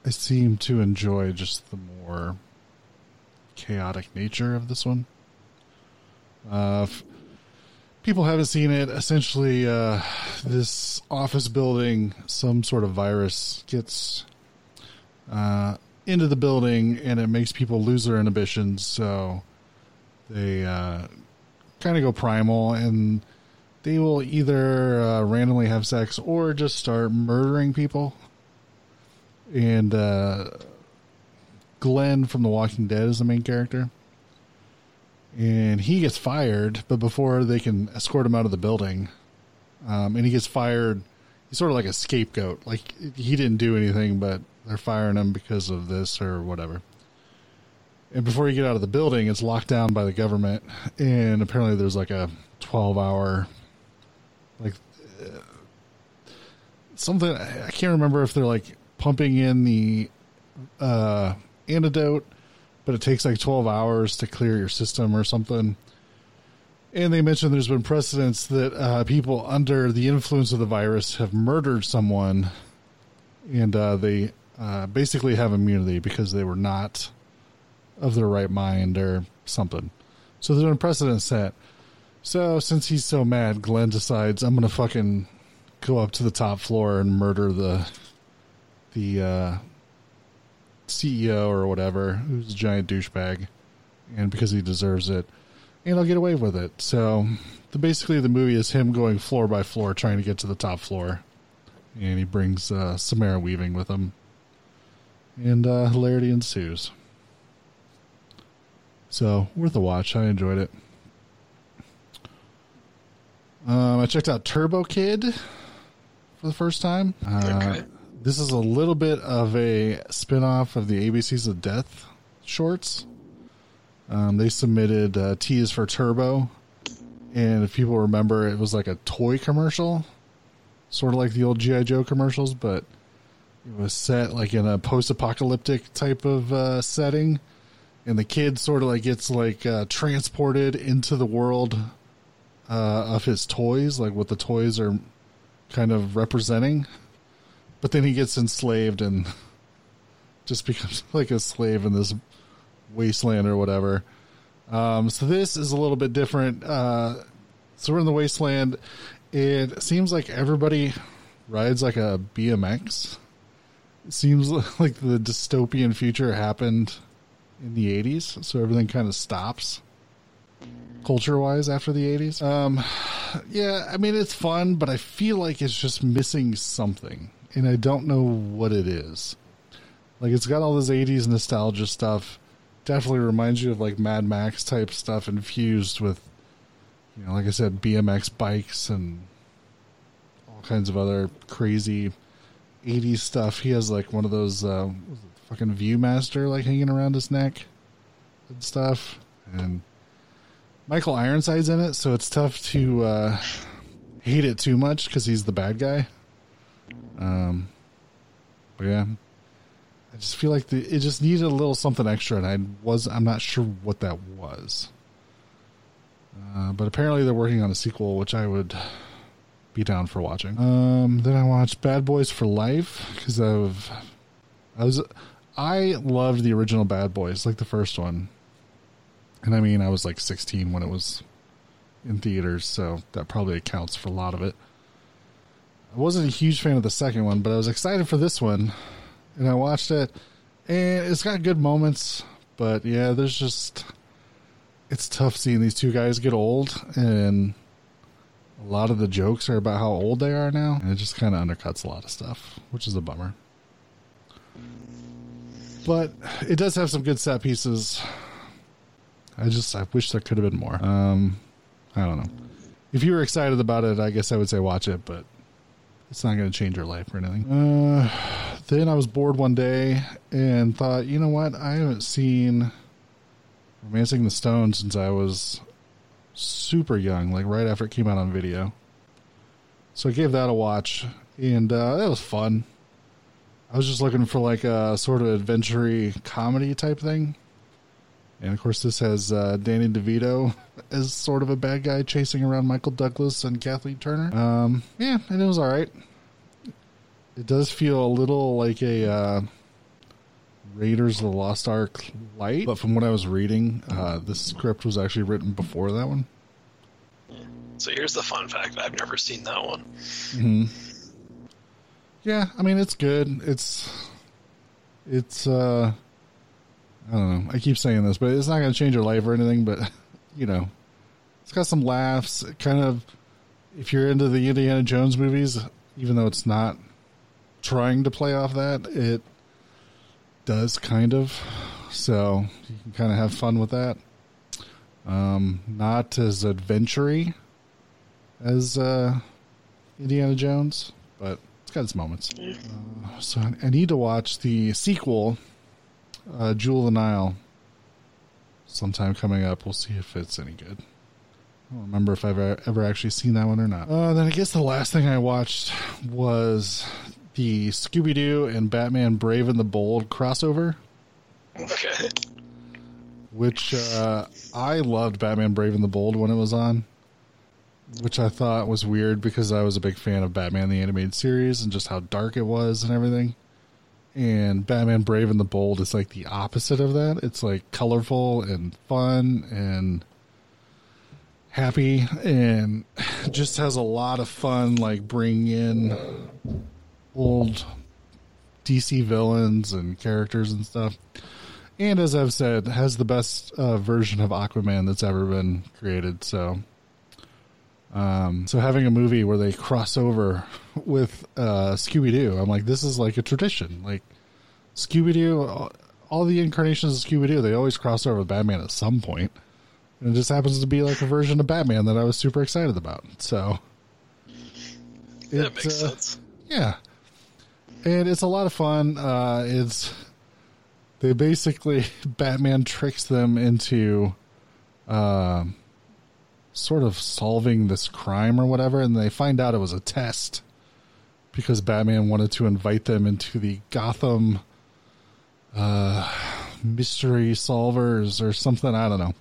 I seem to enjoy just the more chaotic nature of this one. Uh, people haven't seen it. Essentially, uh, this office building, some sort of virus gets uh, into the building, and it makes people lose their inhibitions. So they uh, kind of go primal, and they will either uh, randomly have sex or just start murdering people. And uh, Glenn from The Walking Dead is the main character. And he gets fired, but before they can escort him out of the building, um, and he gets fired, he's sort of like a scapegoat. Like he didn't do anything, but they're firing him because of this or whatever. And before you get out of the building, it's locked down by the government, and apparently there's like a 12 hour, like uh, something. I can't remember if they're like pumping in the uh, antidote, but it takes like 12 hours to clear your system or something. And they mentioned there's been precedents that uh, people under the influence of the virus have murdered someone, and uh, they uh, basically have immunity because they were not of their right mind or something. So there's been precedent set. So since he's so mad, Glenn decides I'm gonna fucking go up to the top floor and murder the the uh, CEO or whatever, who's a giant douchebag, and because he deserves it, and I'll get away with it. So the, basically, the movie is him going floor by floor trying to get to the top floor, and he brings uh, Samara Weaving with him, and uh, hilarity ensues. So worth a watch. I enjoyed it. Um, I checked out Turbo Kid for the first time. Uh, Okay. This is a little bit of a spin-off of the ABCs of Death shorts. Um, they submitted uh, T is for Turbo, and if people remember, it was like a toy commercial, sort of like the old GI Joe commercials, but it was set like in a post-apocalyptic type of uh, setting, and the kid sort of like gets like uh, transported into the world uh, of his toys, like what the toys are kind of representing. But then he gets enslaved and just becomes like a slave in this wasteland or whatever. Um, so this is a little bit different. Uh, so we're in the wasteland. It seems like everybody rides like a BMX. It seems like the dystopian future happened in the 80s, so everything kind of stops culture wise after the 80s. Um, yeah, I mean, it's fun, but I feel like it's just missing something, and I don't know what it is. Like, it's got all this 80s nostalgia stuff. Definitely reminds you of like Mad Max type stuff infused with, you know, like I said, BMX bikes and all kinds of other crazy 80s stuff. He has like one of those uh, fucking Viewmaster like hanging around his neck and stuff. And Michael Ironside's in it, so it's tough to uh, hate it too much because he's the bad guy. Um, but yeah, I just feel like the, it just needed a little something extra, and I was I'm not sure what that was. Uh, but apparently they're working on a sequel, which I would be down for watching. Um, then I watched Bad Boys for Life because I was I loved the original Bad Boys, like the first one. And I mean, I was like 16 when it was in theaters, so that probably accounts for a lot of it. I wasn't a huge fan of the second one, but I was excited for this one, and I watched it, and it's got good moments, but yeah, there's just it's tough seeing these two guys get old, and a lot of the jokes are about how old they are now, and it just kind of undercuts a lot of stuff, which is a bummer. But it does have some good set pieces. I just I wish there could have been more. Um, I don't know. If you were excited about it, I guess I would say watch it, but it's not going to change your life or anything. Uh, then I was bored one day and thought, you know what? I haven't seen Romancing the Stone since I was super young, like right after it came out on video. So I gave that a watch, and uh, that was fun. I was just looking for like a sort of adventure comedy type thing. And of course, this has uh, Danny DeVito as sort of a bad guy chasing around Michael Douglas and Kathleen Turner. Um, yeah, and it was all right. It does feel a little like a uh, Raiders of the Lost Ark light, but from what I was reading, uh, the script was actually written before that one. So here's the fun fact: I've never seen that one. hmm Yeah, I mean it's good. It's it's uh I don't know. I keep saying this, but it's not going to change your life or anything. But you know, it's got some laughs. It kind of, if you're into the Indiana Jones movies, even though it's not trying to play off that, it does kind of so you can kind of have fun with that. Um, not as adventure as uh, Indiana Jones, but it's got its moments. Uh, so I need to watch the sequel, uh, Jewel of the Nile, sometime coming up. We'll see if it's any good. I don't remember if I've ever, ever actually seen that one or not. Uh, then I guess the last thing I watched was the Scooby Doo and Batman Brave and the Bold crossover, Okay. which uh, I loved Batman Brave and the Bold when it was on, which I thought was weird because I was a big fan of Batman the Animated Series and just how dark it was and everything. And Batman Brave and the Bold is like the opposite of that. It's like colorful and fun and happy and just has a lot of fun like bringing in old DC villains and characters and stuff. And as I've said, has the best uh, version of Aquaman that's ever been created. So, um, so having a movie where they cross over with uh, Scooby Doo, I'm like, this is like a tradition. Like Scooby Doo, all, all the incarnations of Scooby Doo, they always cross over with Batman at some point. And it just happens to be like a version of Batman that I was super excited about. So, That makes uh, sense. yeah, and it's a lot of fun. Uh, it's they basically Batman tricks them into um sort of solving this crime or whatever, and they find out it was a test because Batman wanted to invite them into the Gotham uh, mystery solvers or something. I don't know.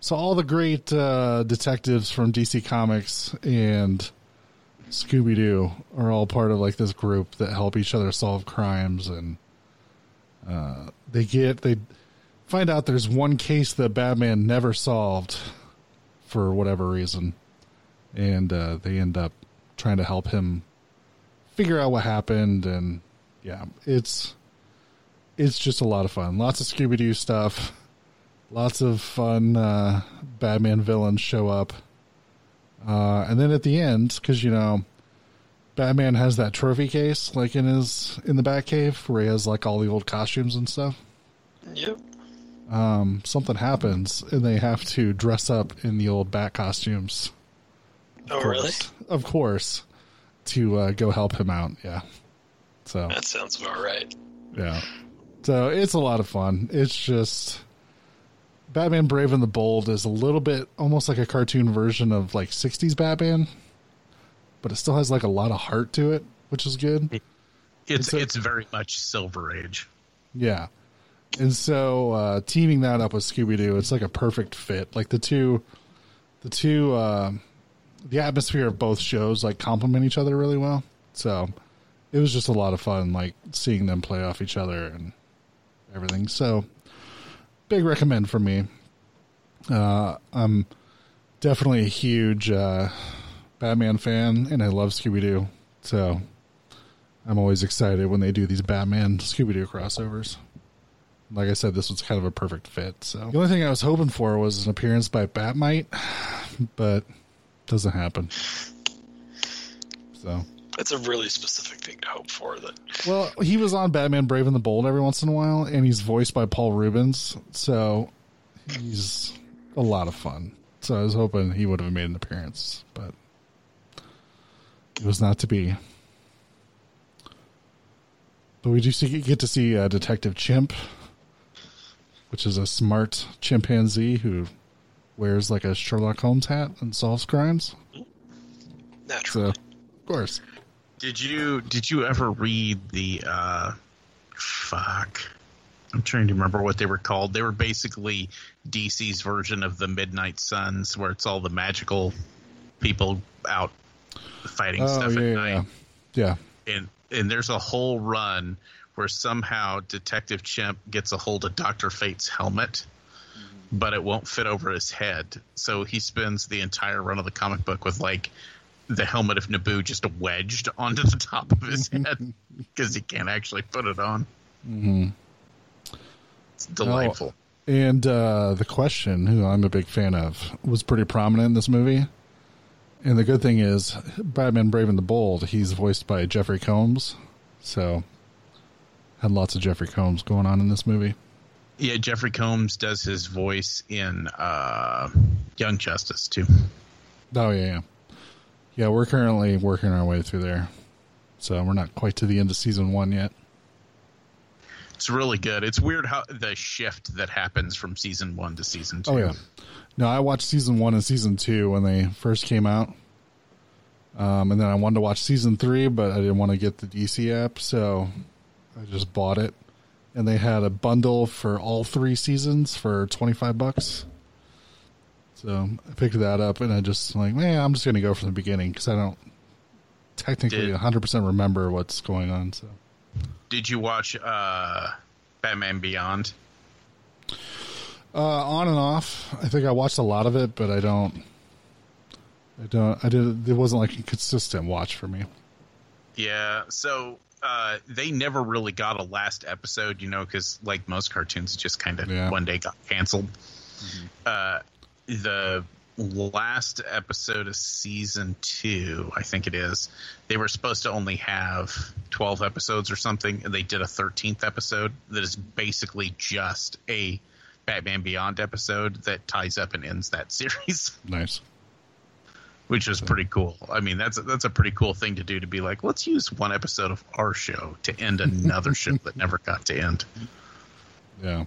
So all the great uh, detectives from DC Comics and Scooby Doo are all part of like this group that help each other solve crimes, and uh, they get they find out there's one case that Batman never solved for whatever reason, and uh, they end up trying to help him figure out what happened, and yeah, it's it's just a lot of fun. Lots of Scooby Doo stuff. Lots of fun uh, Batman villains show up. Uh, and then at the end, because you know, Batman has that trophy case like in his in the Batcave where he has like all the old costumes and stuff. Yep. Um, something happens and they have to dress up in the old Bat costumes. Oh, really? Of course, to uh, go help him out. Yeah. So That sounds about right. yeah. So it's a lot of fun. It's just Batman Brave and the Bold is a little bit almost like a cartoon version of like 60s Batman, but it still has like a lot of heart to it, which is good. It's It's a- it's very much Silver Age. Yeah. And so uh teaming that up with Scooby Doo, it's like a perfect fit. Like the two the two uh the atmosphere of both shows like complement each other really well. So it was just a lot of fun like seeing them play off each other and everything. So big recommend for me. Uh I'm definitely a huge uh Batman fan and I love Scooby Doo. So I'm always excited when they do these Batman Scooby Doo crossovers. Like I said, this was kind of a perfect fit. So the only thing I was hoping for was an appearance by Bat-Mite, but doesn't happen. So, it's a really specific thing to hope for. That well, he was on Batman Brave and the Bold every once in a while, and he's voiced by Paul Reubens, so he's a lot of fun. So I was hoping he would have made an appearance, but it was not to be. But we do see, get to see uh, Detective Chimp, which is a smart chimpanzee who wears like a Sherlock Holmes hat and solves crimes. So, naturally. of course. Did you did you ever read the uh fuck? I'm trying to remember what they were called. They were basically DC's version of the Midnight Suns, where it's all the magical people out fighting Oh, stuff yeah, at yeah, night. yeah. And and there's a whole run where somehow Detective Chimp gets a hold of Doctor Fate's helmet, but it won't fit over his head. So he spends the entire run of the comic book with like the helmet of Nabu just wedged onto the top of his head because he can't actually put it on. Mm-hmm. It's delightful. And uh, the question, who I'm a big fan of, was pretty prominent in this movie. And the good thing is, Batman Brave and the Bold, he's voiced by Jeffrey Combs. So, had lots of Jeffrey Combs going on in this movie. Yeah, Jeffrey Combs does his voice in uh, Young Justice too. Oh yeah, yeah, yeah. We're currently working our way through there, so we're not quite to the end of season one yet. It's really good. It's weird how the shift that happens from season one to season two. Oh yeah. No, I watched season one and season two when they first came out. Um, and then I wanted to watch season three, but I didn't want to get the DC app, so I just bought it. And they had a bundle for all three seasons for twenty five bucks. So I picked that up, and I just like, man, I'm just gonna go from the beginning because I don't technically Did- 100 percent remember what's going on. So Did you watch uh, Batman Beyond? Uh, on and off. I think I watched a lot of it, but I don't. I don't. I did. It wasn't like a consistent watch for me. Yeah, so uh, they never really got a last episode, you know, because like most cartoons, it just kind of Yeah. one day got canceled. Uh, the last episode of season two, I think it is, they were supposed to only have 12 episodes or something, and they did a 13th episode that is basically just a Batman Beyond episode that ties up and ends that series Nice. Which was pretty cool. I mean, that's a, that's a pretty cool thing to do to be like, let's use one episode of our show to end another show that never got to end. Yeah.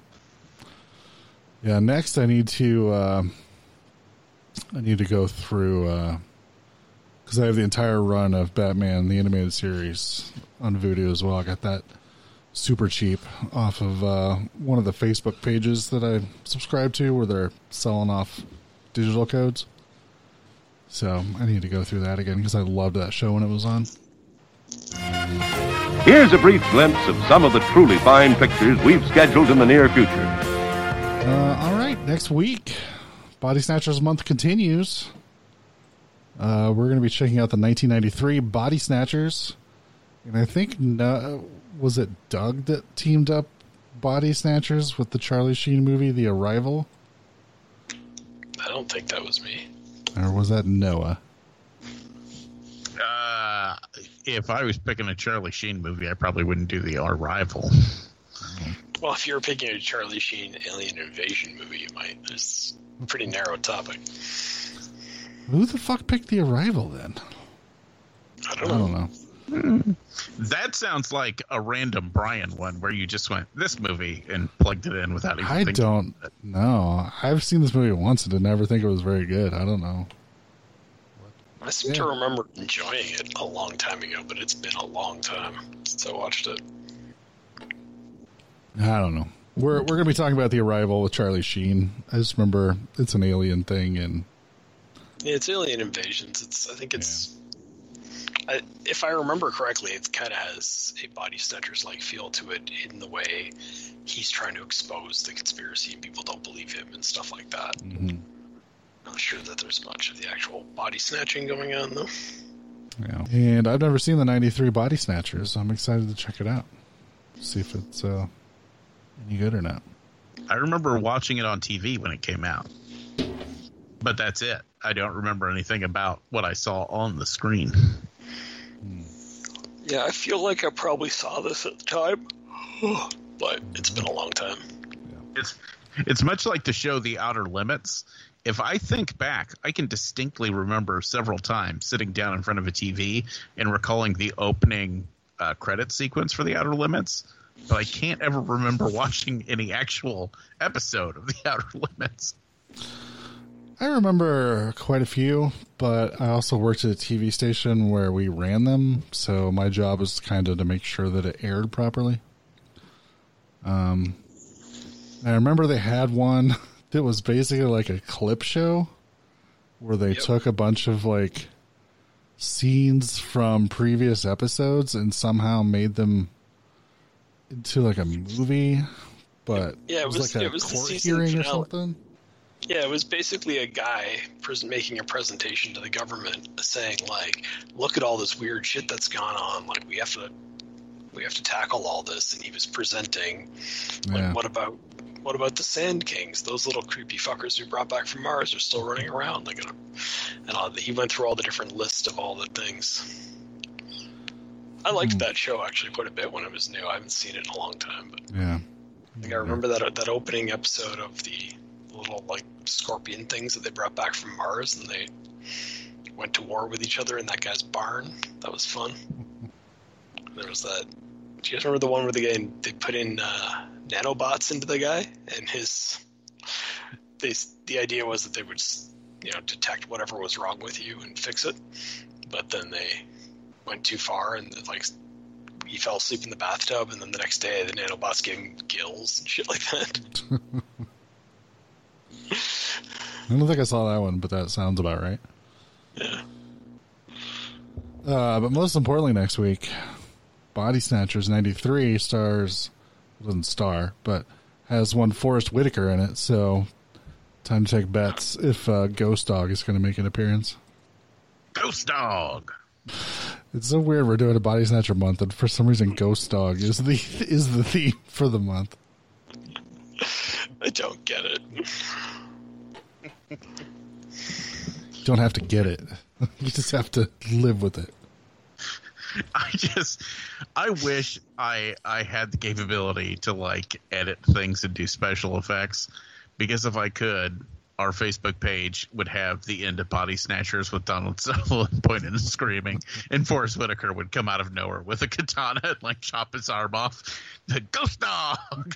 Yeah. Next, I need to. Uh, I need to go through because I have the entire run of Batman the animated series on Vudu as well. I got that super cheap off of uh, one of the Facebook pages that I subscribe to, where they're selling off digital codes. So I need to go through that again because I loved that show when it was on. Here's a brief glimpse of some of the truly fine pictures we've scheduled in the near future. Uh, all right, next week, Body Snatchers Month continues. Uh, we're going to be checking out the 1993 Body Snatchers, and I think no, was it Doug that teamed up Body Snatchers with the Charlie Sheen movie, The Arrival, I don't think that was me. Or was that Noah? Uh, if I was picking a Charlie Sheen movie, I probably wouldn't do the Arrival. Well, if you're picking a Charlie Sheen alien invasion movie, you might. It's a pretty narrow topic. Who the fuck picked The Arrival then? I I don't know. don't know. That sounds like a random Brian one where you just went this movie and plugged it in without even. I thinking. don't know. I've seen this movie once and did never think it was very good. I don't know. I seem Yeah. to remember enjoying it a long time ago, but it's been a long time since I watched it. I don't know. We're we're gonna be talking about the arrival with Charlie Sheen. I just remember it's an alien thing, and Yeah, it's alien invasions. It's I think it's I, if I remember correctly, it kind of has a body snatchers like feel to it in the way he's trying to expose the conspiracy and people don't believe him and stuff like that. Not sure that there's much of the actual body snatching going on though. yeah. And I've never seen the '93 Body Snatchers. So I'm excited to check it out. See if it's uh, any good or not. I remember watching it on TV when it came out, but that's it. I don't remember anything about what I saw on the screen. Yeah, I feel like I probably saw this at the time, but it's been a long time. It's it's much like the show The Outer Limits. If I think back, I can distinctly remember several times sitting down in front of a TV and recalling the opening uh, credit sequence for The Outer Limits, but I can't ever remember watching any actual episode of The Outer Limits. I remember quite a few, but I also worked at a TV station where we ran them, so my job was kind of to make sure that it aired properly. Um, I remember they had one that was basically like a clip show where they took a bunch of like scenes from previous episodes and somehow made them into like a movie. But Yeah, it was- like a it was court hearing or something. Yeah, it was basically a guy making a presentation to the government saying like, "Look at all this weird shit that's gone on. Like, we have to, we have to tackle all this." And he was presenting, like, Yeah. what about, what about the Sand Kings? Those little creepy fuckers we brought back from Mars are still running around. They're and all, he went through all the different lists of all the things. I liked Hmm. that show actually quite a bit when it was new. I haven't seen it in a long time, but Yeah. Like I remember that that opening episode of the little like scorpion things that they brought back from Mars, and they went to war with each other in that guy's barn. That was fun. There was that. Do you guys remember the one where the guy they put in uh, nanobots into the guy and his? They the idea was that they would you know detect whatever was wrong with you and fix it, but then they went too far and like he fell asleep in the bathtub, and then the next day the nanobots gave him gills and shit like that. I don't think I saw that one, but that sounds about right. Yeah. Uh, but most importantly, next week, Body Snatchers '93 stars doesn't star, but has one Forest Whitaker in it. So, time to take bets if uh, Ghost Dog is going to make an appearance. Ghost Dog. It's so weird. We're doing a Body Snatcher month, and for some reason, Ghost Dog is the is the theme for the month. I don't get it. You don't have to get it. You just have to live with it. I just I wish I I had the capability to like edit things and do special effects because if I could our Facebook page would have the end of Body Snatchers with Donald Sutherland pointing and screaming, and Forest Whitaker would come out of nowhere with a katana and like chop his arm off. The ghost dog.